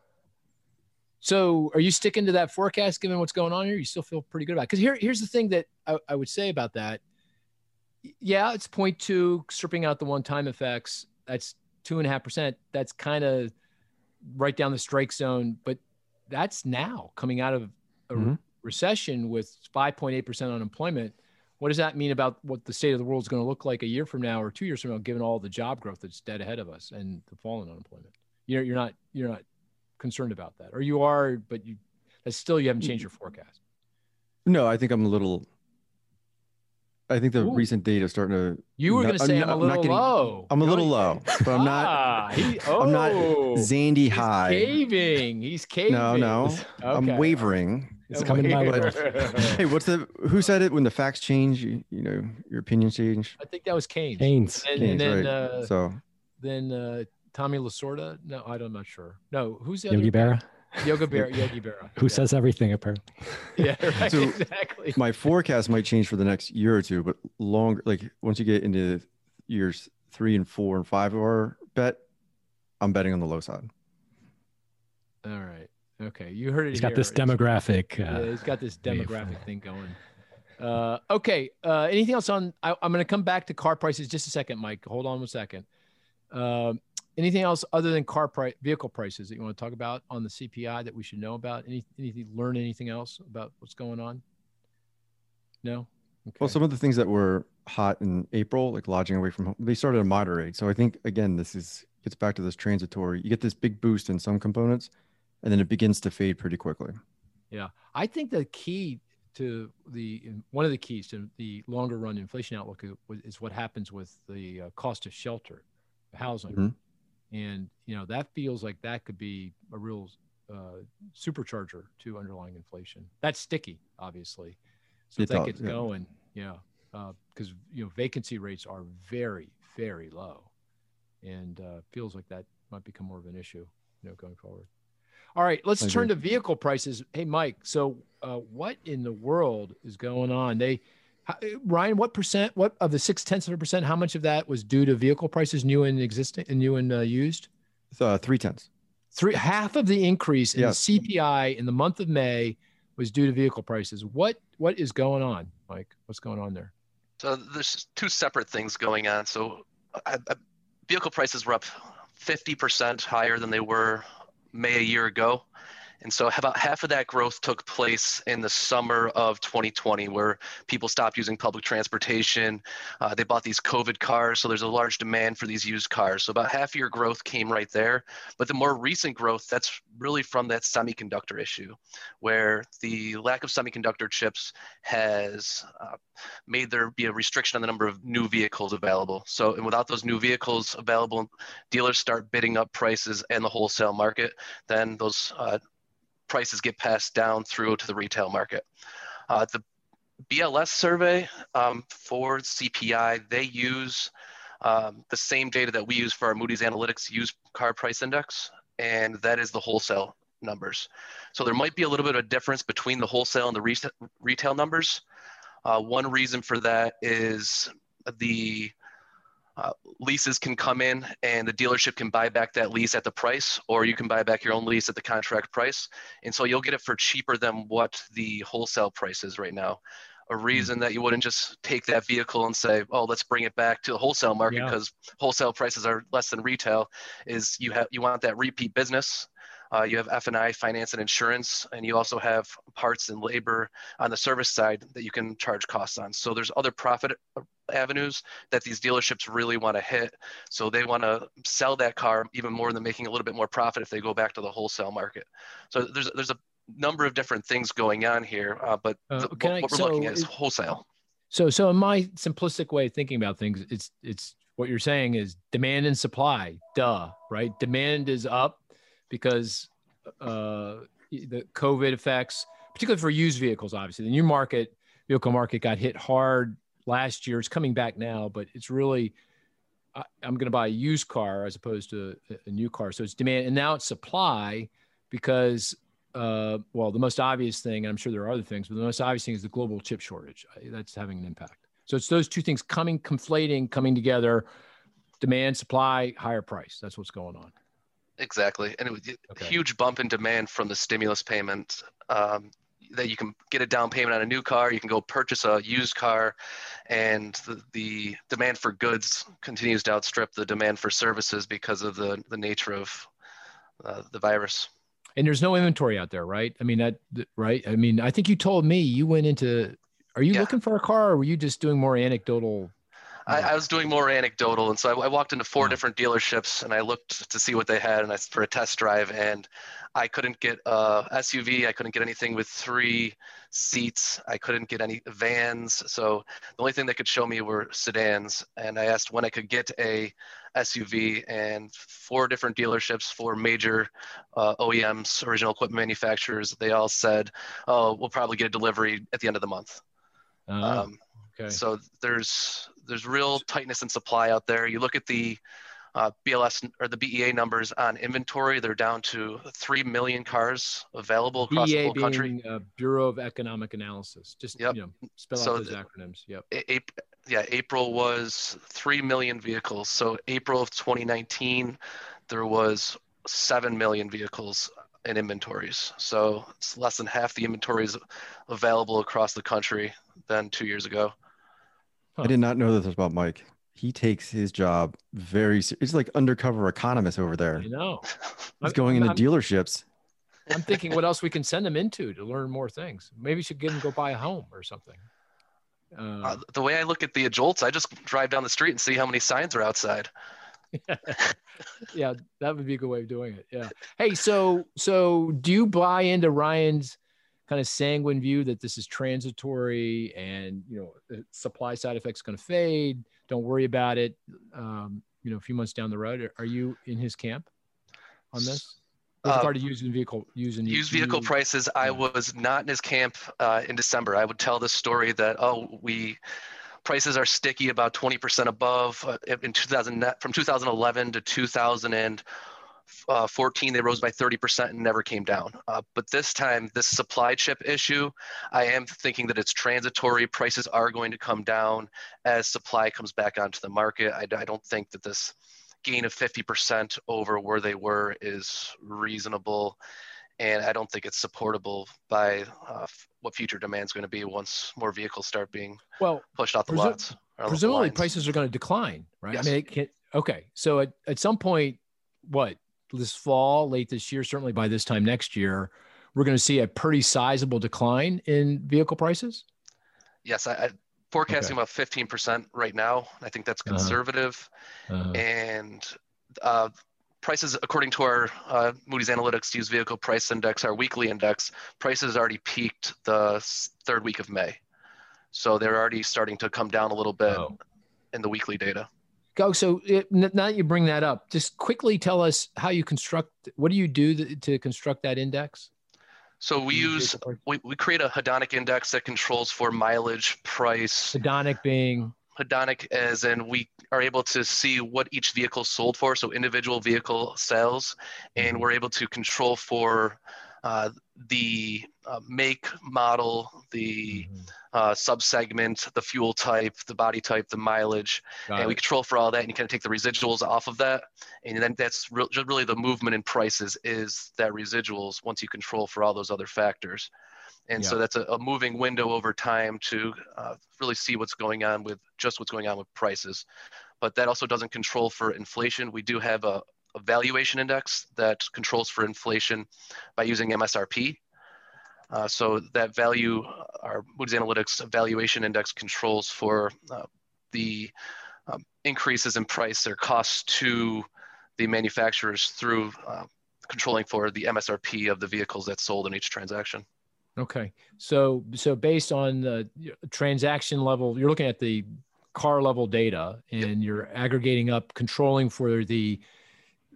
So, are you sticking to that forecast given what's going on here? You still feel pretty good about it? Because here, here's the thing that I, I would say about that. Yeah, it's 0.2, stripping out the one-time effects. That's two and a half percent. That's kind of right down the strike zone, but that's now coming out of a mm-hmm. recession with 5.8 percent unemployment what does that mean about what the state of the world is going to look like a year from now or two years from now, given all the job growth that's dead ahead of us and the falling unemployment? You're, you're not you're not concerned about that, or you are, but you still you haven't changed your forecast. No, I think I'm a little. I think the Ooh. recent data is starting to. You were going to say I'm, I'm a little getting, low. I'm a little low, but I'm not. Ah, he, oh, I'm not oh. Zandi high. Caving. He's caving. No, no. Okay. I'm wavering. It's oh, coming my way. hey, what's the who said it? When the facts change, you, you know your opinions change. I think that was Keynes. Keynes. And, Keynes, and then, right. uh, so then uh, Tommy Lasorda. No, I don't, I'm not sure. No, who's the Yogi Berra? Yoga Bear, Yogi Berra. Who yeah. says everything apparently? Yeah, right, so exactly. My forecast might change for the next year or two, but longer. Like once you get into years three and four and five of our bet, I'm betting on the low side. All right. Okay, you heard it. He's here. got this demographic. Uh, yeah, he's got this demographic thing going. Uh, okay. Uh, anything else on? I, am going to come back to car prices just a second, Mike. Hold on one second. Uh, anything else other than car price, vehicle prices that you want to talk about on the CPI that we should know about? Any, anything, learn anything else about what's going on? No. Okay. Well, some of the things that were hot in April, like lodging away from home, they started to moderate. So I think again, this is gets back to this transitory. You get this big boost in some components, and then it begins to fade pretty quickly. Yeah, I think the key to the one of the keys to the longer run inflation outlook is, is what happens with the uh, cost of shelter, housing, mm-hmm. and you know that feels like that could be a real uh, supercharger to underlying inflation. That's sticky, obviously. So it if that does, gets yeah. going, yeah, because uh, you know vacancy rates are very, very low, and uh, feels like that might become more of an issue, you know, going forward. All right, let's turn to vehicle prices. Hey, Mike. So, uh, what in the world is going on? They, how, Ryan, what percent? What of the six tenths of a percent? How much of that was due to vehicle prices, new and existing, and new and uh, used? Uh, three tenths. Three half of the increase in yes. the CPI in the month of May was due to vehicle prices. What what is going on, Mike? What's going on there? So there's two separate things going on. So I, I, vehicle prices were up 50% higher than they were May a year ago. And so about half of that growth took place in the summer of 2020, where people stopped using public transportation. Uh, they bought these COVID cars, so there's a large demand for these used cars. So about half of your growth came right there. But the more recent growth, that's really from that semiconductor issue, where the lack of semiconductor chips has uh, made there be a restriction on the number of new vehicles available. So, and without those new vehicles available, dealers start bidding up prices in the wholesale market. Then those uh, prices get passed down through to the retail market. Uh, the BLS survey um, for CPI, they use um, the same data that we use for our Moody's Analytics used car price index, and that is the wholesale numbers. So there might be a little bit of a difference between the wholesale and the re- retail numbers. Uh, one reason for that is the uh, leases can come in and the dealership can buy back that lease at the price, or you can buy back your own lease at the contract price. And so you'll get it for cheaper than what the wholesale price is right now. A hmm. reason that you wouldn't just take that vehicle and say, "Oh, let's bring it back to the wholesale market because yeah. wholesale prices are less than retail," is you have you want that repeat business uh, you have F&I, finance and insurance, and you also have parts and labor on the service side that you can charge costs on. So there's other profit avenues that these dealerships really want to hit. So they want to sell that car even more than making a little bit more profit if they go back to the wholesale market. So there's there's a number of different things going on here, uh, but uh, the, what, I, what, we're so looking at is wholesale. So, so in my simplistic way of thinking about things, it's it's what you're saying is demand and supply. Duh, right? Demand is up because uh, the COVID effects, particularly for used vehicles. Obviously, the new market vehicle market got hit hard last year. It's coming back now, but it's really I, am going to buy a used car as opposed to a, a new car. So it's demand, and now it's supply because uh, well, the most obvious thing, and I'm sure there are other things, but the most obvious thing is the global chip shortage. That's having an impact. So it's those two things coming, conflating, coming together: demand, supply, higher price. That's what's going on. Exactly, and it was okay. huge bump in demand from the stimulus payment. Um, that you can get a down payment on a new car, you can go purchase a used car, and the, the demand for goods continues to outstrip the demand for services because of the the nature of uh, the virus and there's no inventory out there, right? I mean, that right. I mean, I think you told me you went into. Are you yeah. looking for a car, or were you just doing more anecdotal? I, I was doing more anecdotal, and so I, I walked into four different dealerships, and I looked to see what they had, and I for a test drive, and I couldn't get a SUV. I couldn't get anything with three seats. I couldn't get any vans. So the only thing they could show me were sedans. And I asked when I could get a SUV, and four different dealerships, four major uh, OEMs, original equipment manufacturers, they all said, "Oh, we'll probably get a delivery at the end of the month." Uh, um, okay. So there's there's real tightness in supply out there. You look at the uh, BLS or the BEA numbers on inventory, they're down to 3 million cars available across BEA the whole country. Uh, Bureau of Economic Analysis. Just yep. you know, spell so out those acronyms. Yep. Yeah, April was 3 million vehicles. So April of 2019, there was 7 million vehicles in inventories. So it's less than half the inventories available across the country than two years ago. Huh. I did not know this about Mike. He takes his job very it's like undercover economist over there. You know. He's going into I'm, dealerships. I'm thinking what else we can send him into to learn more things. Maybe we should get him go buy a home or something. Uh, uh, the way i look at the adults i just drive down the street and see how many signs are outside. Yeah that would be a good way of doing it. Yeah. Hey so so do you buy into ryan's kind of sanguine view that this is transitory and you know supply side effects going to fade don't worry about it. Um, you know, a few months down the road, are you in his camp on this? With regard uh, to using vehicle, using used vehicle used, prices, yeah. I was not in his camp uh, in December. I would tell the story that oh, we prices are sticky about 20% above uh, in 2000 from 2011 to 2000 and uh, 14 they rose by 30% and never came down. Uh, but this time this supply chip issue i am thinking that it's transitory. Prices are going to come down as supply comes back onto the market. I, I don't think that this gain of 50% over where they were is reasonable. And i don't think it's supportable by uh, what future demand is going to be once more vehicles start being well pushed out the presu- lots presumably prices are going to decline right? Yes. i mean can, okay so at, at some point what this fall, late this year, certainly by this time next year, we're going to see a pretty sizable decline in vehicle prices? Yes, I, I forecasting okay. about 15% right now. I think that's uh-huh. conservative. Uh-huh. Uh-huh. And uh, prices, according to our uh, Moody's Analytics used vehicle price index, our weekly index, prices already peaked the third week of May. So they're already starting to come down a little bit oh. in the weekly data go. So it, now that you bring that up, just quickly tell us how you construct. What do you do to, to construct that index? So we use we, we create a hedonic index that controls for mileage, price. Hedonic being hedonic as in we are able to see what each vehicle sold for, so individual vehicle sales, and mm-hmm. we're able to control for uh, the uh, make, model, the mm-hmm. uh, subsegment, the fuel type, the body type, the mileage, Got and it. we control for all that. And you kind of take the residuals off of that, and then that's re- really the movement in prices is that residuals once you control for all those other factors. And yeah. so that's a, a, moving window over time to uh, really see what's going on with just what's going on with prices. But that also doesn't control for inflation. We do have a, a valuation index that controls for inflation by using MSRP. Uh, so that value, our Moody's Analytics valuation index controls for uh, the um, increases in price or costs to the manufacturers through uh, controlling for the MSRP of the vehicles that's sold in each transaction. Okay. So so based on the transaction level, you're looking at the car level data and yep. you're aggregating up, controlling for the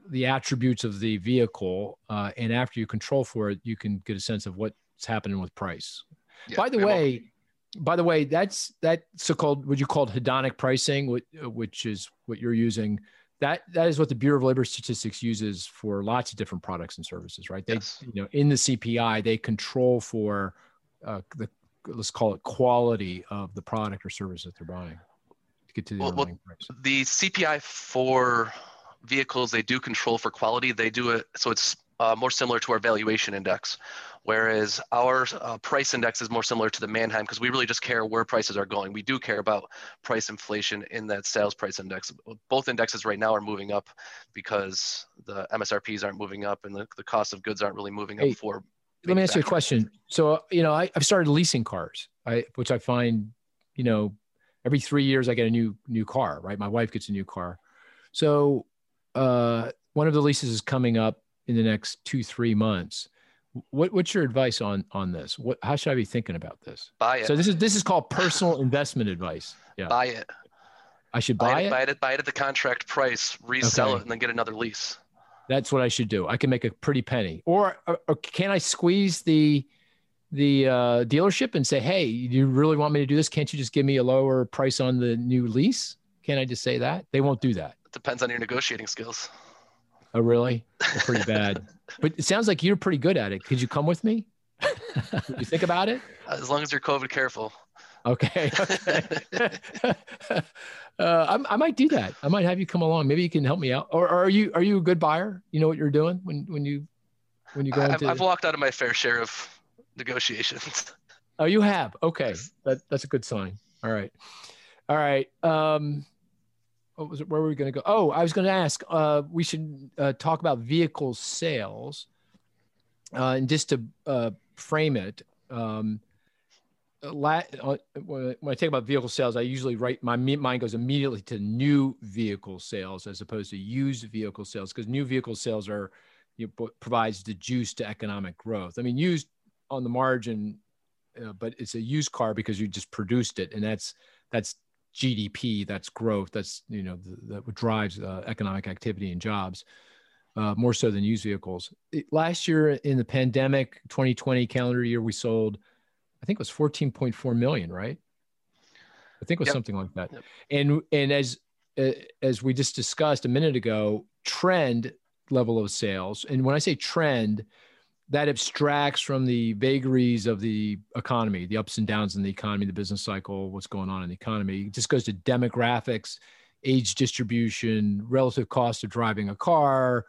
the attributes of the vehicle, uh, and after you control for it, you can get a sense of what's happening with price. Yeah, by the way, by the way, that's that so-called what you called hedonic pricing, which is what you're using that that is what the Bureau of Labor Statistics uses for lots of different products and services, right? They, yes. you know, in the CPI, they control for uh, the let's call it quality of the product or service that they're buying to get to the well, well, price. The CPI for vehicles, they do control for quality. They do it so it's uh, more similar to our valuation index, whereas our uh, price index is more similar to the Manheim because we really just care where prices are going. We do care about price inflation in that sales price index. Both indexes right now are moving up because the MSRPs aren't moving up and the, the cost of goods aren't really moving hey, up for. Let me ask you a question. So, you know, I, I've started leasing cars, I, which I find, you know, every three years I get a new new car, right? My wife gets a new car. So uh, one of the leases is coming up in the next two three months. What, what's your advice on on this? What how should i be thinking about this? Buy it. so this is this is called personal investment advice. Yeah. Buy it. I should buy, buy it, it, buy it buy it at the contract price resell okay. it and then get another lease. That's what i should do. I can make a pretty penny. Or, or, or can i squeeze the the uh, dealership and say hey you really want me to do this? Can't you just give me a lower price on the new lease? Can i just say that? They won't do that it depends on your negotiating skills Oh, really? pretty bad. but it sounds like you're pretty good at it. Could you come with me? you think about it? As long as you're COVID careful. Okay. okay. uh, I, might do that. I might have you come along. Maybe you can help me out. Or, or, are you are you a good buyer? You know what you're doing when when you when you go I've, into. I've walked out of my fair share of negotiations. Oh, you have. Okay, that that's a good sign. All right, all right. Um, what was it? Where were we going to go? Oh, I was going to ask. Uh, we should uh, talk about vehicle sales, uh, and just to uh, frame it. Um, uh, when I think about vehicle sales, I usually write my mind goes immediately to new vehicle sales as opposed to used vehicle sales because new vehicle sales are you know, provides the juice to economic growth. I mean, used on the margin, uh, but it's a used car because you just produced it, and that's that's GDP, that's growth, that's you know the, that drives uh, economic activity and jobs, uh, more so than used vehicles. It, last year in the pandemic, 2020 calendar year, we sold, I think it was 14.4 million, right? I think it was yep. something like that. Yep. And and as uh, as we just discussed a minute ago, trend level of sales, and when I say trend, that abstracts from the vagaries of the economy, the ups and downs in the economy, the business cycle, what's going on in the economy. It just goes to demographics, age distribution, relative cost of driving a car,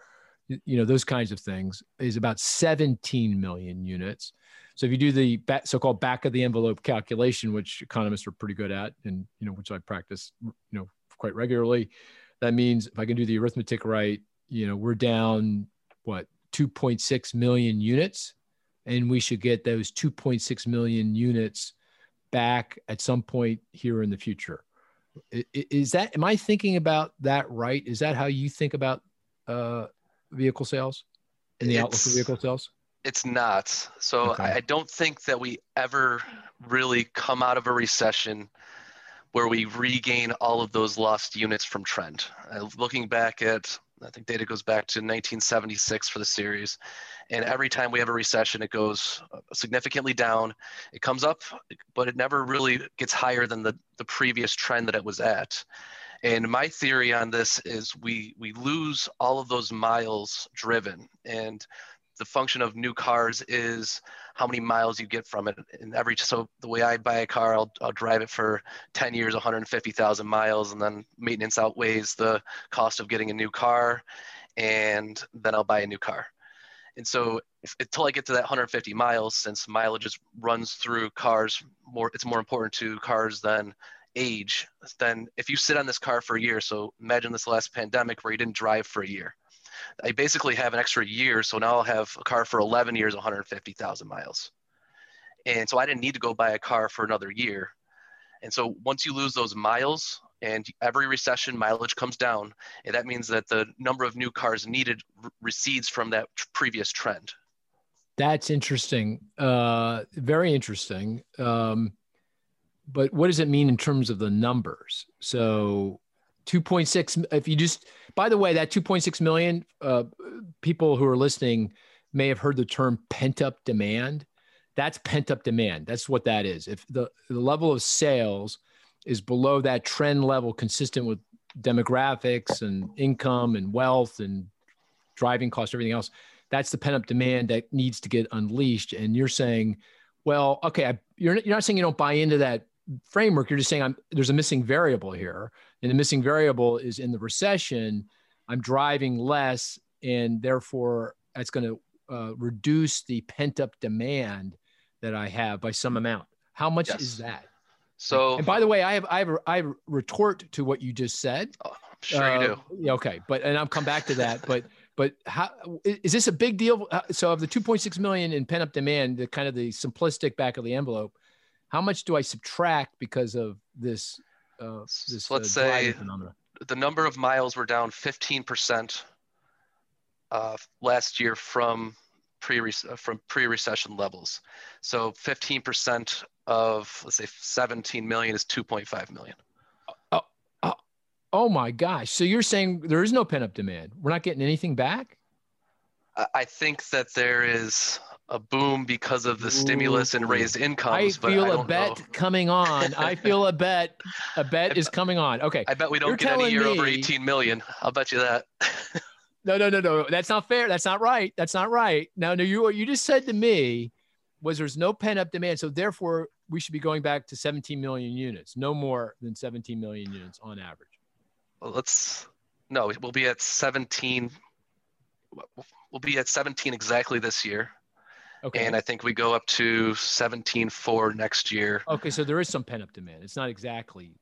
you know, those kinds of things is about 17 million units. So if you do the so-called back of the envelope calculation, which economists are pretty good at, and you know, which I practice, you know, quite regularly, that means if I can do the arithmetic right, you know, we're down what 2.6 million units, and we should get those 2.6 million units back at some point here in the future. Is that am I thinking about that right? Is that how you think about uh, vehicle sales and the it's, outlook for vehicle sales? It's not. So okay. I don't think that we ever really come out of a recession where we regain all of those lost units from trend. Uh, looking back at I think data goes back to 1976 for the series. And every time we have a recession, it goes uh, significantly down. It comes up, but it never really gets higher than the, the previous trend that it was at. And my theory on this is we we lose all of those miles driven. And the function of new cars is how many miles you get from it. And every so the way I buy a car, I'll, I'll drive it for 10 years, 150,000 miles, and then maintenance outweighs the cost of getting a new car, and then I'll buy a new car. And so if, until I get to that 150 miles, since mileage just runs through cars more, it's more important to cars than age. Then if you sit on this car for a year, so imagine this last pandemic where you didn't drive for a year I basically have an extra year. So now I'll have a car for 11 years, 150,000 miles. And so I didn't need to go buy a car for another year. And so once you lose those miles, and every recession mileage comes down, and that means that the number of new cars needed recedes from that previous trend. That's interesting. Uh, very interesting. Um, but what does it mean in terms of the numbers? So 2.6, if you just, by the way, that 2.6 million uh, people who are listening may have heard the term pent up demand. That's pent up demand. That's what that is. If the, the level of sales is below that trend level, consistent with demographics and income and wealth and driving costs, everything else, that's the pent up demand that needs to get unleashed. And you're saying, well, okay, I, you're, you're not saying you don't buy into that framework. You're just saying I'm, there's a missing variable here. And the missing variable is in the recession, I'm driving less, and therefore that's going to uh, reduce the pent up demand that I have by some amount. How much yes. is that? So, and by the way, I have I have I have retort to what you just said. Oh, sure uh, you do. Yeah, okay, but and I'll come back to that. but but how is this a big deal? Uh, so of the 2.6 million in pent up demand, the kind of the simplistic back of the envelope, how much do I subtract because of this? Uh, this let's uh, say phenomena? the number of miles were down 15 percent uh, last year from pre uh, from pre-recession levels. So 15 percent of let's say 17 million is 2.5 million. Oh, oh, oh my gosh! So you're saying there is no pent-up demand? We're not getting anything back? I think that there is a boom because of the stimulus and raised incomes. I feel I a bet know. coming on. I feel a bet. A bet is coming on. Okay. I bet we don't You're get any year me, over 18 million. I'll bet you that. no, no, no, no. That's not fair. That's not right. That's not right. Now, no, you you just said to me was there's no pent up demand, so therefore we should be going back to 17 million units, no more than 17 million units on average. Well, let's no, we'll be at 17. We'll be at 17 exactly this year. Okay. And I think we go up to 17 for next year. Okay, so there is some pent up demand. It's not exactly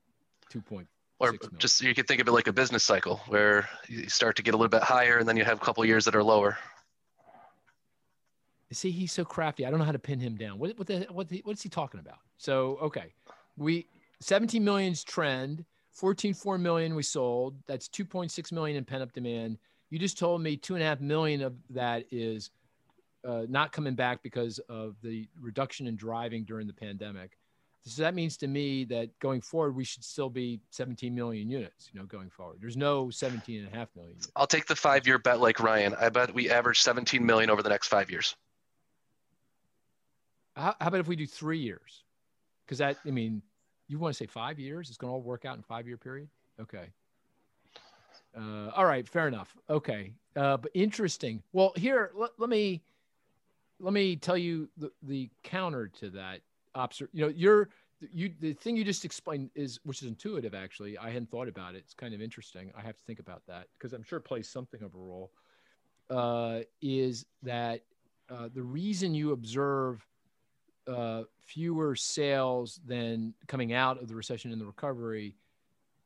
2.5 or just you could think of it like a business cycle where you start to get a little bit higher and then you have a couple years that are lower. See, he's so crafty. I don't know how to pin him down. What what the, what the, what's he talking about? So okay, we 17 million's trend, 14.4 million we sold. That's 2.6 million in pent up demand. You just told me two and a half million of that is uh, not coming back because of the reduction in driving during the pandemic. So that means to me that going forward, we should still be 17 million units, you know, going forward. There's no 17 and a half million. Units. I'll take the five year bet like Ryan. I bet we average 17 million over the next five years. How, how about if we do three years? Because that, I mean, you want to say five years? It's going to all work out in five year period? Okay. Uh, all right, fair enough. Okay. Uh, but interesting. Well, here, let, let me let me tell you the, the counter to that. Observe you know you're you the thing you just explained is which is intuitive actually. I hadn't thought about it. It's kind of interesting. I have to think about that because i'm sure it plays something of a role uh, is that uh, the reason you observe uh, fewer sales than coming out of the recession and the recovery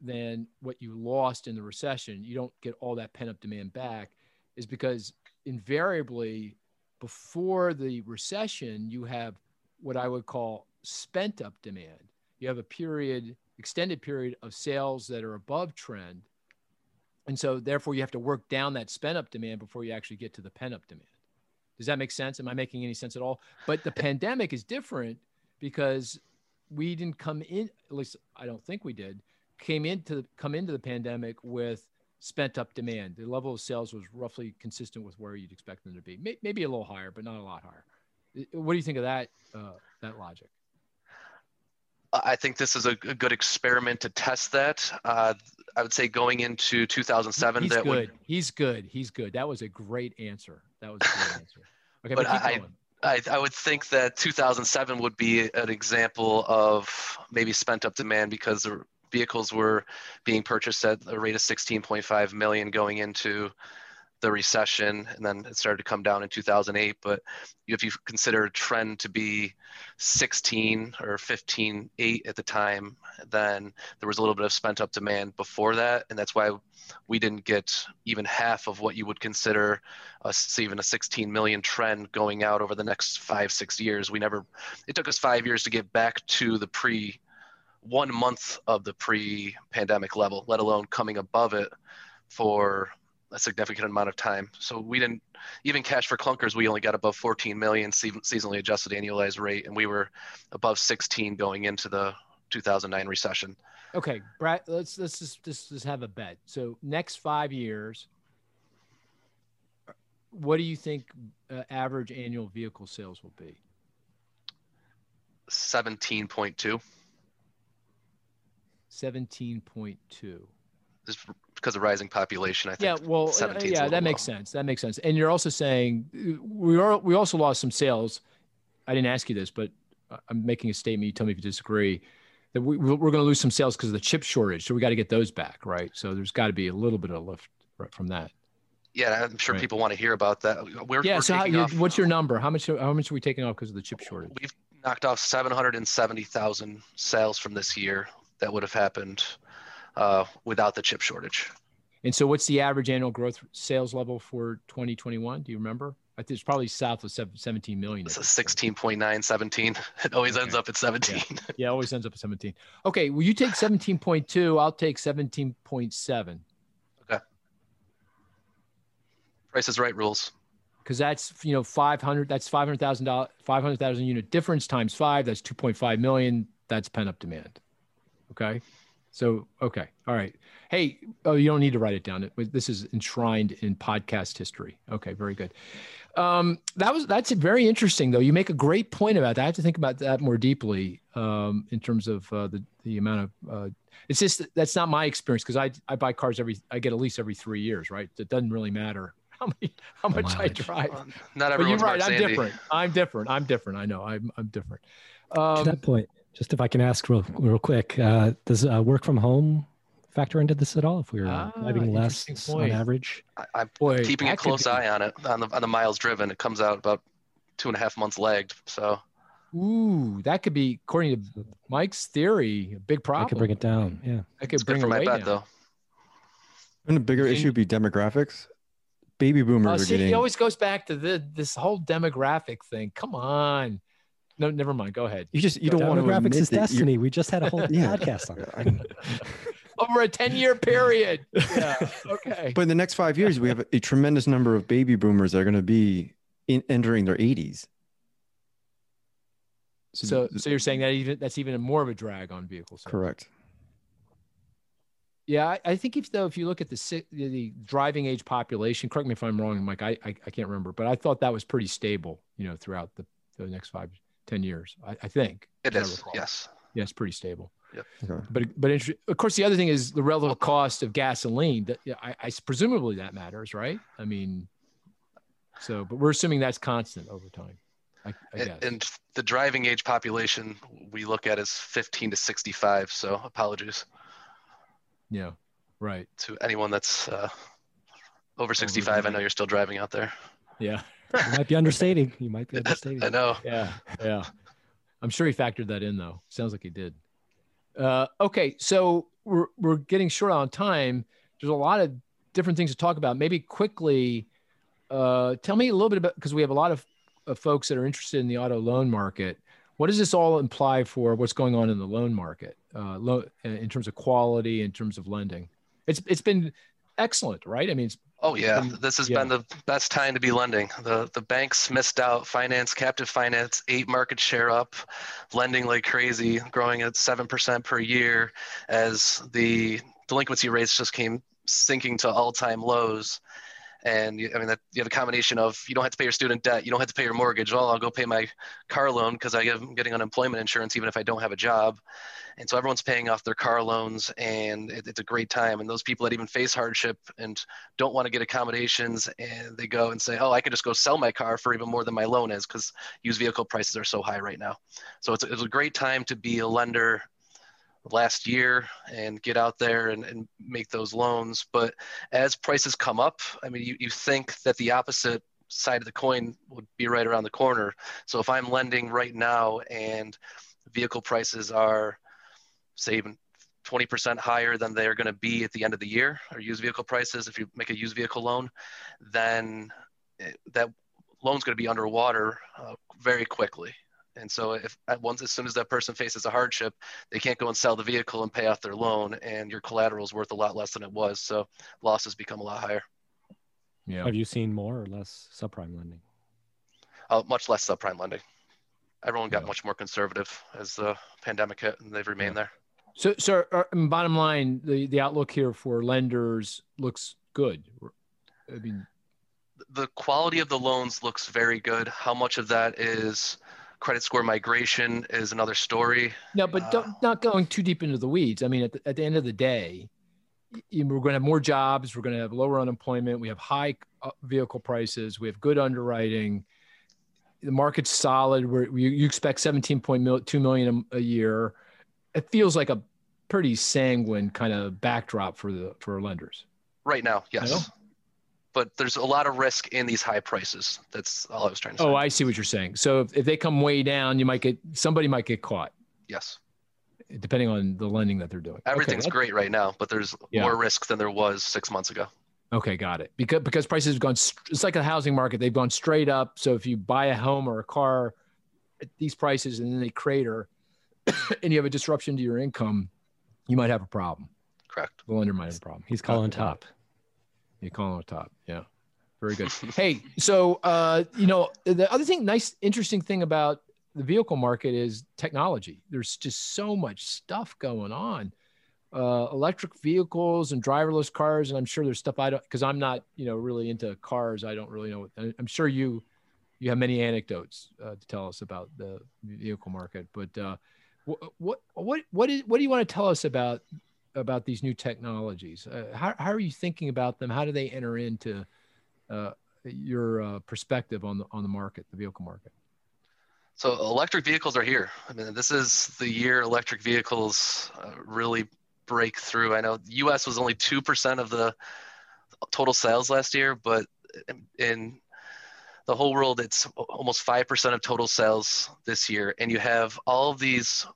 than what you lost in the recession you don't get all that pent up demand back is because invariably before the recession you have what I would call spent up demand. You have a period, extended period of sales that are above trend. And so therefore you have to work down that spent up demand before you actually get to the pent up demand. Does that make sense? Am I making any sense at all? But the pandemic is different because we didn't come in, at least I don't think we did, came into come into the pandemic with spent up demand. The level of sales was roughly consistent with where you'd expect them to be. Maybe a little higher, but not a lot higher. What do you think of that uh, that logic? I think this is a, a good experiment to test that. Uh, I would say going into 2007. He's that good. Would, He's good. He's good. That was a great answer. That was a great answer. Okay, but, but I, I, I would think that 2007 would be an example of maybe spent up demand because the vehicles were being purchased at a rate of 16.5 million going into the recession and then it started to come down in 2008 but if you consider a trend to be 16 or 15 8 at the time then there was a little bit of spent up demand before that. And that's why we didn't get even half of what you would consider even a 16 million trend going out over the next five six years. We never it took us five years to get back to the pre one month of the pre pandemic level let alone coming above it for a significant amount of time. So we didn't even cash for clunkers. We only got above 14 million seasonally adjusted annualized rate, and we were above 16 going into the 2009 recession. Okay, Brad, let's let's just, just just have a bet. So next five years, what do you think uh, average annual vehicle sales will be? 17.2. 17.2. Just because of rising population, I think. Yeah, well, uh, yeah, that makes sense. That makes sense. And you're also saying we are we also lost some sales. I didn't ask you this, but I'm making a statement. You tell me if you disagree. That we, we're going to lose some sales because of the chip shortage, so we got to get those back, right? So there's got to be a little bit of lift from that. Yeah, I'm sure right. people want to hear about that. We're, yeah. We're so how, what's your number? How much? How much are we taking off because of the chip shortage? We've knocked off 770,000 sales from this year that would have happened uh, without the chip shortage. And so, what's the average annual growth sales level for 2021? Do you remember? I think it's probably south of 17 million. It's a 16.9, 17. It always okay. ends up at 17. Yeah. yeah, always ends up at 17. Okay, well, you take 17.2. I'll take 17.7. Okay. Price is right rules. Because that's you know 500. That's 500,000 dollars. 500,000 unit difference times five. That's 2.5 million. That's pent up demand. Okay. So, okay. All right. Hey, oh, you don't need to write it down. It, This is enshrined in podcast history. Okay. Very good. Um, that was, that's very interesting though. You make a great point about that. I have to think about that more deeply um, in terms of uh, the, the amount of, uh, it's just, that's not my experience. Cause I, I buy cars every, I get a lease every three years, right? It doesn't really matter how many, how much I drive. Well, not everyone's but you're right. I'm different. I'm different. I'm different. I know I'm, I'm different. Um, to that point, just if I can ask real, real quick, uh, does uh, work from home factor into this at all? If we are ah, driving less on average, I, am keeping a close eye on it on the on the miles driven. It comes out about two and a half months lagged. So, ooh, that could be according to Mike's theory, a big problem. I could bring it down. Yeah, I could it's bring it my bet though. And a bigger issue be demographics. Baby boomers uh, see, are getting. He always goes back to the this whole demographic thing. Come on. No, never mind. Go ahead. You just you don't want to graphics is destiny. We just had a whole yeah. podcast on it. Over a 10 year period. Yeah. Okay. But in the next five years, we have a, a tremendous number of baby boomers that are going to be in, entering their 80s. So, so, so, you're saying that even that's even more of a drag on vehicles. Correct. Yeah, I, I, think if though if you look at the the driving age population, correct me if I'm wrong, Mike. I, I, I can't remember, but I thought that was pretty stable, you know, throughout the, the next five 10 years, I, I think. It is, yes. Yes, pretty stable. Yep. Okay. But but of course, the other thing is the relative cost of gasoline. That I, I presumably that matters, right? I mean, so but we're assuming that's constant over time. I, I guess. And the driving age population we look at is 15 to 65. So apologies. Yeah, right. To anyone that's uh, over 65, I know you're still driving out there. Yeah you might be understating. You might be understating. I know. Yeah, yeah. I'm sure he factored that in, though. Sounds like he did. Uh, okay, so we're we're getting short on time. There's a lot of different things to talk about. Maybe quickly, uh, tell me a little bit about because we have a lot of, of folks that are interested in the auto loan market. What does this all imply for what's going on in the loan market, uh, lo- in terms of quality, in terms of lending? It's it's been excellent, right? I mean, it's Oh yeah, this has yeah. been the best time to be lending. The the banks missed out. Finance, captive finance, eight market share up, lending like crazy, growing at seven percent per year, as the delinquency rates just came sinking to all time lows. And you, I mean, that you have a combination of you don't have to pay your student debt, you don't have to pay your mortgage. Oh, I'll go pay my car loan because I'm getting unemployment insurance even if I don't have a job and so everyone's paying off their car loans and it, it's a great time. And those people that even face hardship and don't want to get accommodations and they go and say oh i can just go sell my car for even more than my loan is because used vehicle prices are so high right now. So it's, it's a great time to be a lender last year and get out there and, and make those loans. But as prices come up i mean you, you think that the opposite side of the coin would be right around the corner. So if i'm lending right now and vehicle prices are say even 20% higher than they're going to be at the end of the year or used vehicle prices if you make a used vehicle loan then that loan's going to be underwater uh, very quickly and so if at once as soon as that person faces a hardship they can't go and sell the vehicle and pay off their loan and your collateral is worth a lot less than it was so losses become a lot higher Yeah. Have you seen more or less subprime lending? Uh, much less subprime lending. Everyone got Yeah. much more conservative as the pandemic hit, and they've remained there. So, so uh, bottom line, the the outlook here for lenders looks good. I mean, The quality of the loans looks very good. How much of that is credit score migration is another story. no, but Uh, don't, not going too deep into the weeds. I mean, at the, at the end of the day, we're going to have more jobs. We're going to have lower unemployment. We have high uh, vehicle prices. We have good underwriting. The market's solid. We're, you, you expect 17.2 million a, a year. It feels like a pretty sanguine kind of backdrop for the for lenders. Right now, yes. But there's a lot of risk in these high prices. That's all I was trying to oh, say. Oh, I see what you're saying. So if, if they come way down, you might get somebody might get caught, yes. depending on the lending that they're doing. Everything's that- great right now, but there's Yeah. more risk than there was six months ago. Okay, got it. Because because prices have gone. It's like a housing market; they've gone straight up. So if you buy a home or a car at these prices and then they crater, and you have a disruption to your income, you might have a problem. Correct. The lender might have a problem. He's calling Okay. top. You call on top. Yeah. Very good. hey, so uh, you know, the other thing, nice, interesting thing about the vehicle market is technology. There's just so much stuff going on. Uh, electric vehicles and driverless cars, and I'm sure there's stuff I don't because I'm not, you know, really into cars. I don't really know. What, I'm sure you you have many anecdotes uh, to tell us about the vehicle market. But uh, what what what is what do you want to tell us about about these new technologies? Uh, how how are you thinking about them? How do they enter into uh, your uh, perspective on the on the market, the vehicle market? So electric vehicles are here. I mean, this is the year electric vehicles uh, really break through. I know the U.S. was only two percent of the total sales last year, but in, in the whole world, it's almost five percent of total sales this year. And you have all of these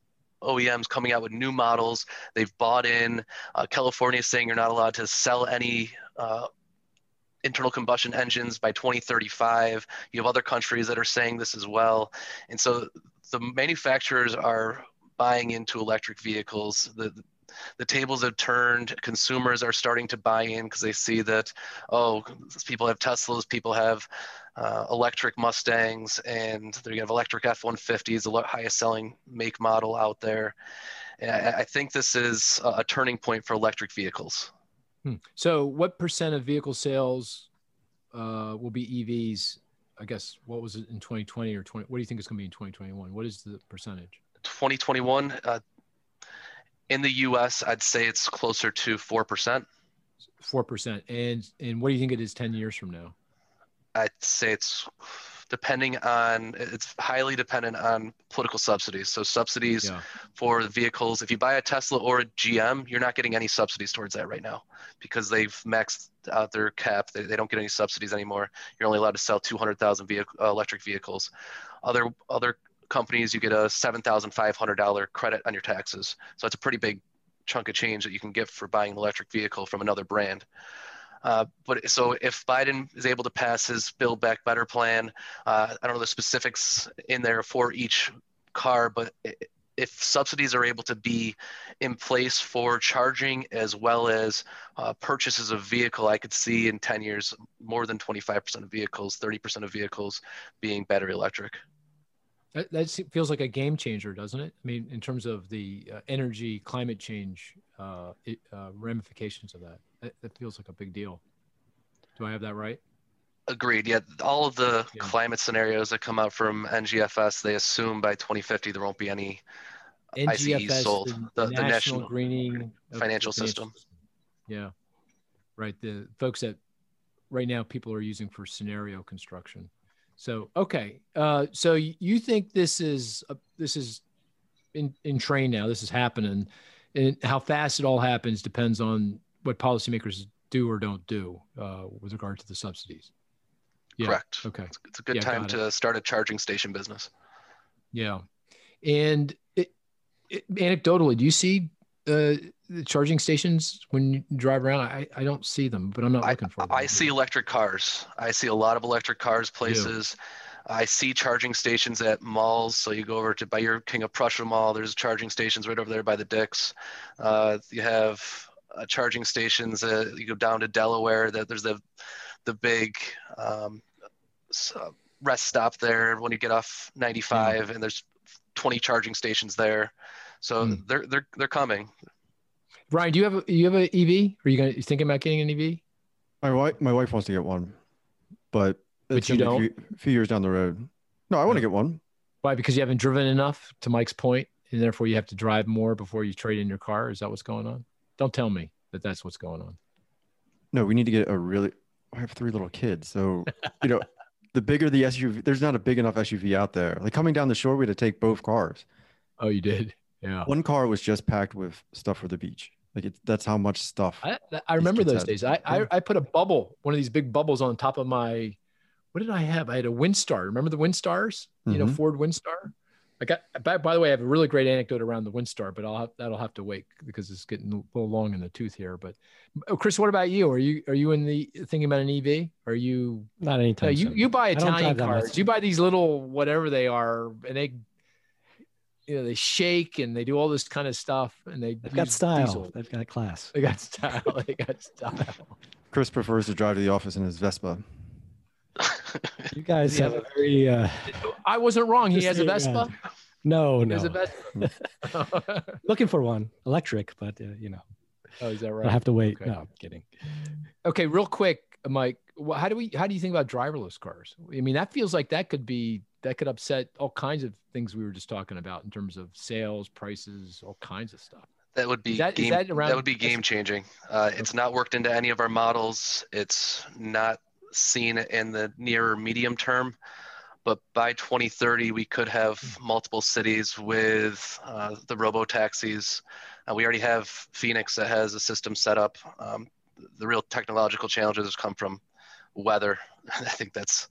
OEMs coming out with new models. They've bought in. Uh, California is saying you're not allowed to sell any. Uh, internal combustion engines by 2035 you have other countries that are saying this as well and so the manufacturers are buying into electric vehicles the the tables have turned consumers are starting to buy in because they see that oh people have teslas people have uh, electric mustangs and they have electric f-150s the highest selling make model out there and I, I think this is a, a turning point for electric vehicles Hmm. So, what percent of vehicle sales uh, will be EVs? I guess what was it in 2020 or 20? What do you think it's going to be in 2021? What is the percentage? 2021 uh, in the us i'd say it's closer to 4% Four percent. And and what do you think it is 10 years from now? I'd say it's depending on it's highly dependent on political subsidies. So subsidies Yeah. for vehicles. If you buy a Tesla or a GM, you're not getting any subsidies towards that right now because they've maxed out their cap. They, they don't get any subsidies anymore. You're only allowed to sell 200,000 vehicle, uh, electric vehicles. Other other companies, you get a $7,500 credit on your taxes. So it's a pretty big chunk of change that you can get for buying an electric vehicle from another brand. Uh, but so if Biden is able to pass his Build Back Better plan, uh, I don't know the specifics in there for each car, but if subsidies are able to be in place for charging as well as uh, purchases of vehicle, I could see in 10 years more than 25% of vehicles, 30% of vehicles being battery electric. That, that feels like a game changer, doesn't it? I mean, in terms of the uh, energy, climate change uh, it, uh, ramifications of that. that, that feels like a big deal. Do I have that right? Agreed. Yeah, all of the Yeah. climate scenarios that come out from NGFS, they assume by 2050 there won't be any ICE NGFS, sold. the, The- the National, National Greening Financial System. Yeah, right. The folks that right now people are using for scenario construction. So okay, uh, so you think this is uh, this is in in train now? This is happening, and how fast it all happens depends on what policymakers do or don't do uh, with regard to the subsidies. Yeah. Correct. Okay. It's a good Yeah, time to start a charging station business. Yeah, and it, it, anecdotally, do you see uh, the charging stations when you drive around? I, I don't see them, but I'm not I, looking for them. I see electric cars. I see a lot of electric cars places. I see charging stations at malls. So you go over to by your King of Prussia Mall. There's charging stations right over there by the Dicks. Uh, you have uh, charging stations. Uh, you go down to Delaware. That there's the the big um, uh, rest stop there when you get off 95, and there's 20 charging stations there. So Mm. they're they're they're coming. Ryan, do you have a, you have an EV? Are you going to you thinking about getting an EV? My wife, my wife wants to get one, but But you don't? A few, few years down the road. No, I want to get one. Why? Because you haven't driven enough, to Mike's point, and therefore you have to drive more before you trade in your car. Is that what's going on? Don't tell me that that's what's going on. No, we need to get a really. I have three little kids, so you know, the bigger the SUV, there's not a big enough SUV out there. Like coming down the shore, we had to take both cars. Oh, you did? Yeah. One car was just packed with stuff for the beach. Like it's that's how much stuff. I, I remember those had- days. I, I. I put a bubble, one of these big bubbles on top of my. What did I have? I had a Windstar. Remember the Windstars? You know, Mhm. Ford Windstar. I got. By, by the way, I have a really great anecdote around the Windstar, but I'll have, that'll have to wait because it's getting a little long in the tooth here. But oh, Chris, what about you? Are you are you in the thinking about an EV? Are you? Not No, anytime you soon. you buy Italian drive that much. cars. You buy these little whatever they are, and they. You know, they shake and they do all this kind of stuff, and they They've got style. diesel. They've got class. They got style. They got style. Chris prefers to drive to the office in his Vespa. You guys Yeah. have a very uh, I wasn't wrong. He has a Vespa. around. no, He no. has a Vespa. Looking for one, electric, but uh, you know, oh, is that right? I have to wait. Okay. No, I'm kidding. Okay, real quick, Mike. How do we? How do you think about driverless cars? I mean, that feels like that could be that could upset all kinds of things we were just talking about in terms of sales, prices, all kinds of stuff. That would be Is that- game, that that, around- would be game changing. Uh, it's not worked into any of our models. It's not seen in the near or medium term. But by 2030, we could have multiple cities with uh, the robo taxis. Uh, we already have Phoenix that has a system set up. Um, the real technological challenges come from weather. I think that's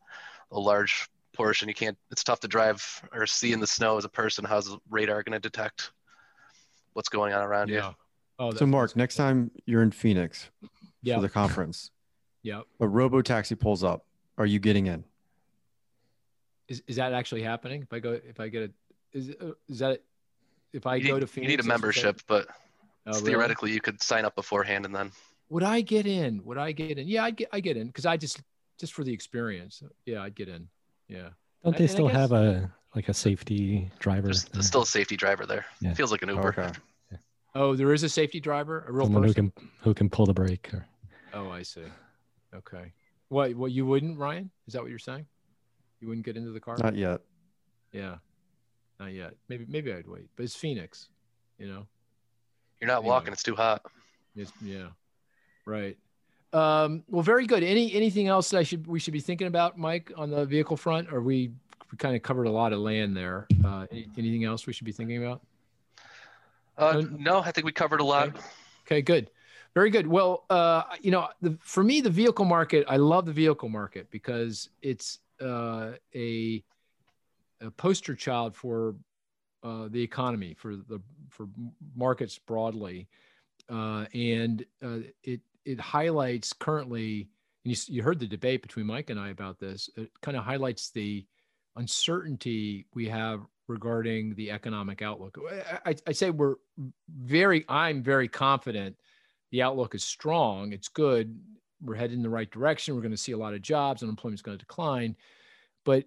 a large portion. You can't. It's tough to drive or see in the snow as a person. How's the radar going to detect what's going on around you? Oh, So, Mark, next time you're in Phoenix Yeah. for the conference, Yeah. a robo taxi pulls up. Are you getting in? Is is that actually happening? If I go, if I get a, is uh, is that if I you go need, to Phoenix? you need a is it- membership, but Oh, really? theoretically you could sign up beforehand and then Would I get in? Would I get in? Yeah, I get I get in because I just just for the experience. Yeah, I'd get in. Yeah. Don't they I still guess- have a like a safety driver? there's, there? there's still a safety driver there. Yeah. Feels like an Uber. Okay. Oh, there is a safety driver, a real someone who can who can pull the brake. Or, Oh, I see. Okay. What? What you wouldn't, Ryan? Is that what you're saying? You wouldn't get into the car? Not yet. yeah. Not yet. Maybe maybe I'd wait. But it's Phoenix. You know. You're not Anyway. walking, it's too hot. It's, yeah. Right. Um, well, very good. Any anything else that I should we should be thinking about, Mike, on the vehicle front? Or we we kind of covered a lot of land there. Uh, any, anything else we should be thinking about? Uh, No- I think we covered a lot. Okay. Okay, good. Very good. Well, uh, you know, the, for me, the vehicle market, I love the vehicle market because it's uh, a, a poster child for uh, the economy, for the for markets broadly, uh, and uh, it it highlights currently. And you, you heard the debate between Mike and I about this. It kind of highlights the uncertainty we have regarding the economic outlook. I, I, say we're very, I'm very confident the outlook is strong. It's good. We're headed in the right direction. We're going to see a lot of jobs. Unemployment's going to decline. But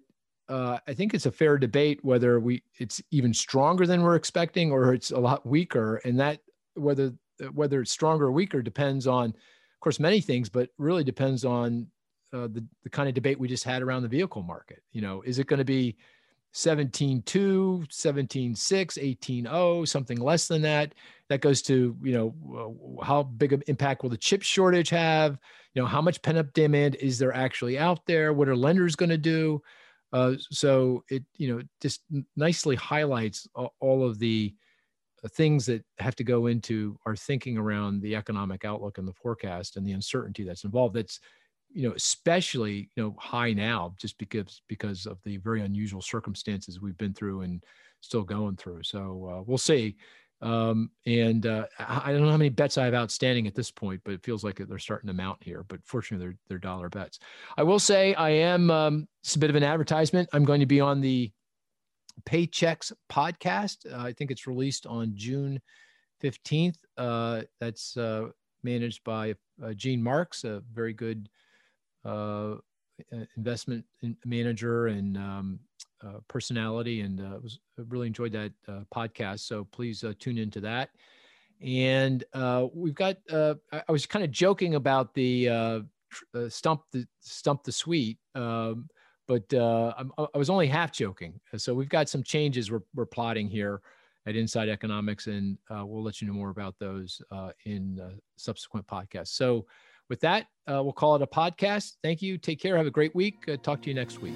uh, I think it's a fair debate whether we it's even stronger than we're expecting or it's a lot weaker. And that whether whether it's stronger or weaker depends on, of course, many things, but really depends on uh, the the kind of debate we just had around the vehicle market. You know, is it going to be 17.2, 17.6, 18.0, something less than that? That goes to, you know, uh, how big of impact will the chip shortage have? You know, how much pent up demand is there actually out there? What are lenders going to do? Uh, so it, you know, just nicely highlights all of the uh, things that have to go into our thinking around the economic outlook and the forecast and the uncertainty that's involved. That's, you know, especially you know high now, just because because of the very unusual circumstances we've been through and still going through. So uh, we'll see. Um, and uh, I don't know how many bets I have outstanding at this point, but it feels like they're starting to mount here. But fortunately, they're they're dollar bets. I will say I am. Um, it's a bit of an advertisement. I'm going to be on the Paychex podcast. Uh, I think it's released on June 15th. Uh, that's uh, managed by uh, Gene Marks, a very good uh, investment manager and um, uh, personality, and was I really enjoyed that podcast. So please tune into that. And we've got. Uh, I was kind of joking about the stump the stump the suite, um, but i was only half joking. So we've got some changes we're, we're plotting here at Inside Economics, and we'll let you know more about those in subsequent podcasts. So with that, uh, we'll call it a podcast. Thank you. Take care. Have a great week. Uh, talk to you next week.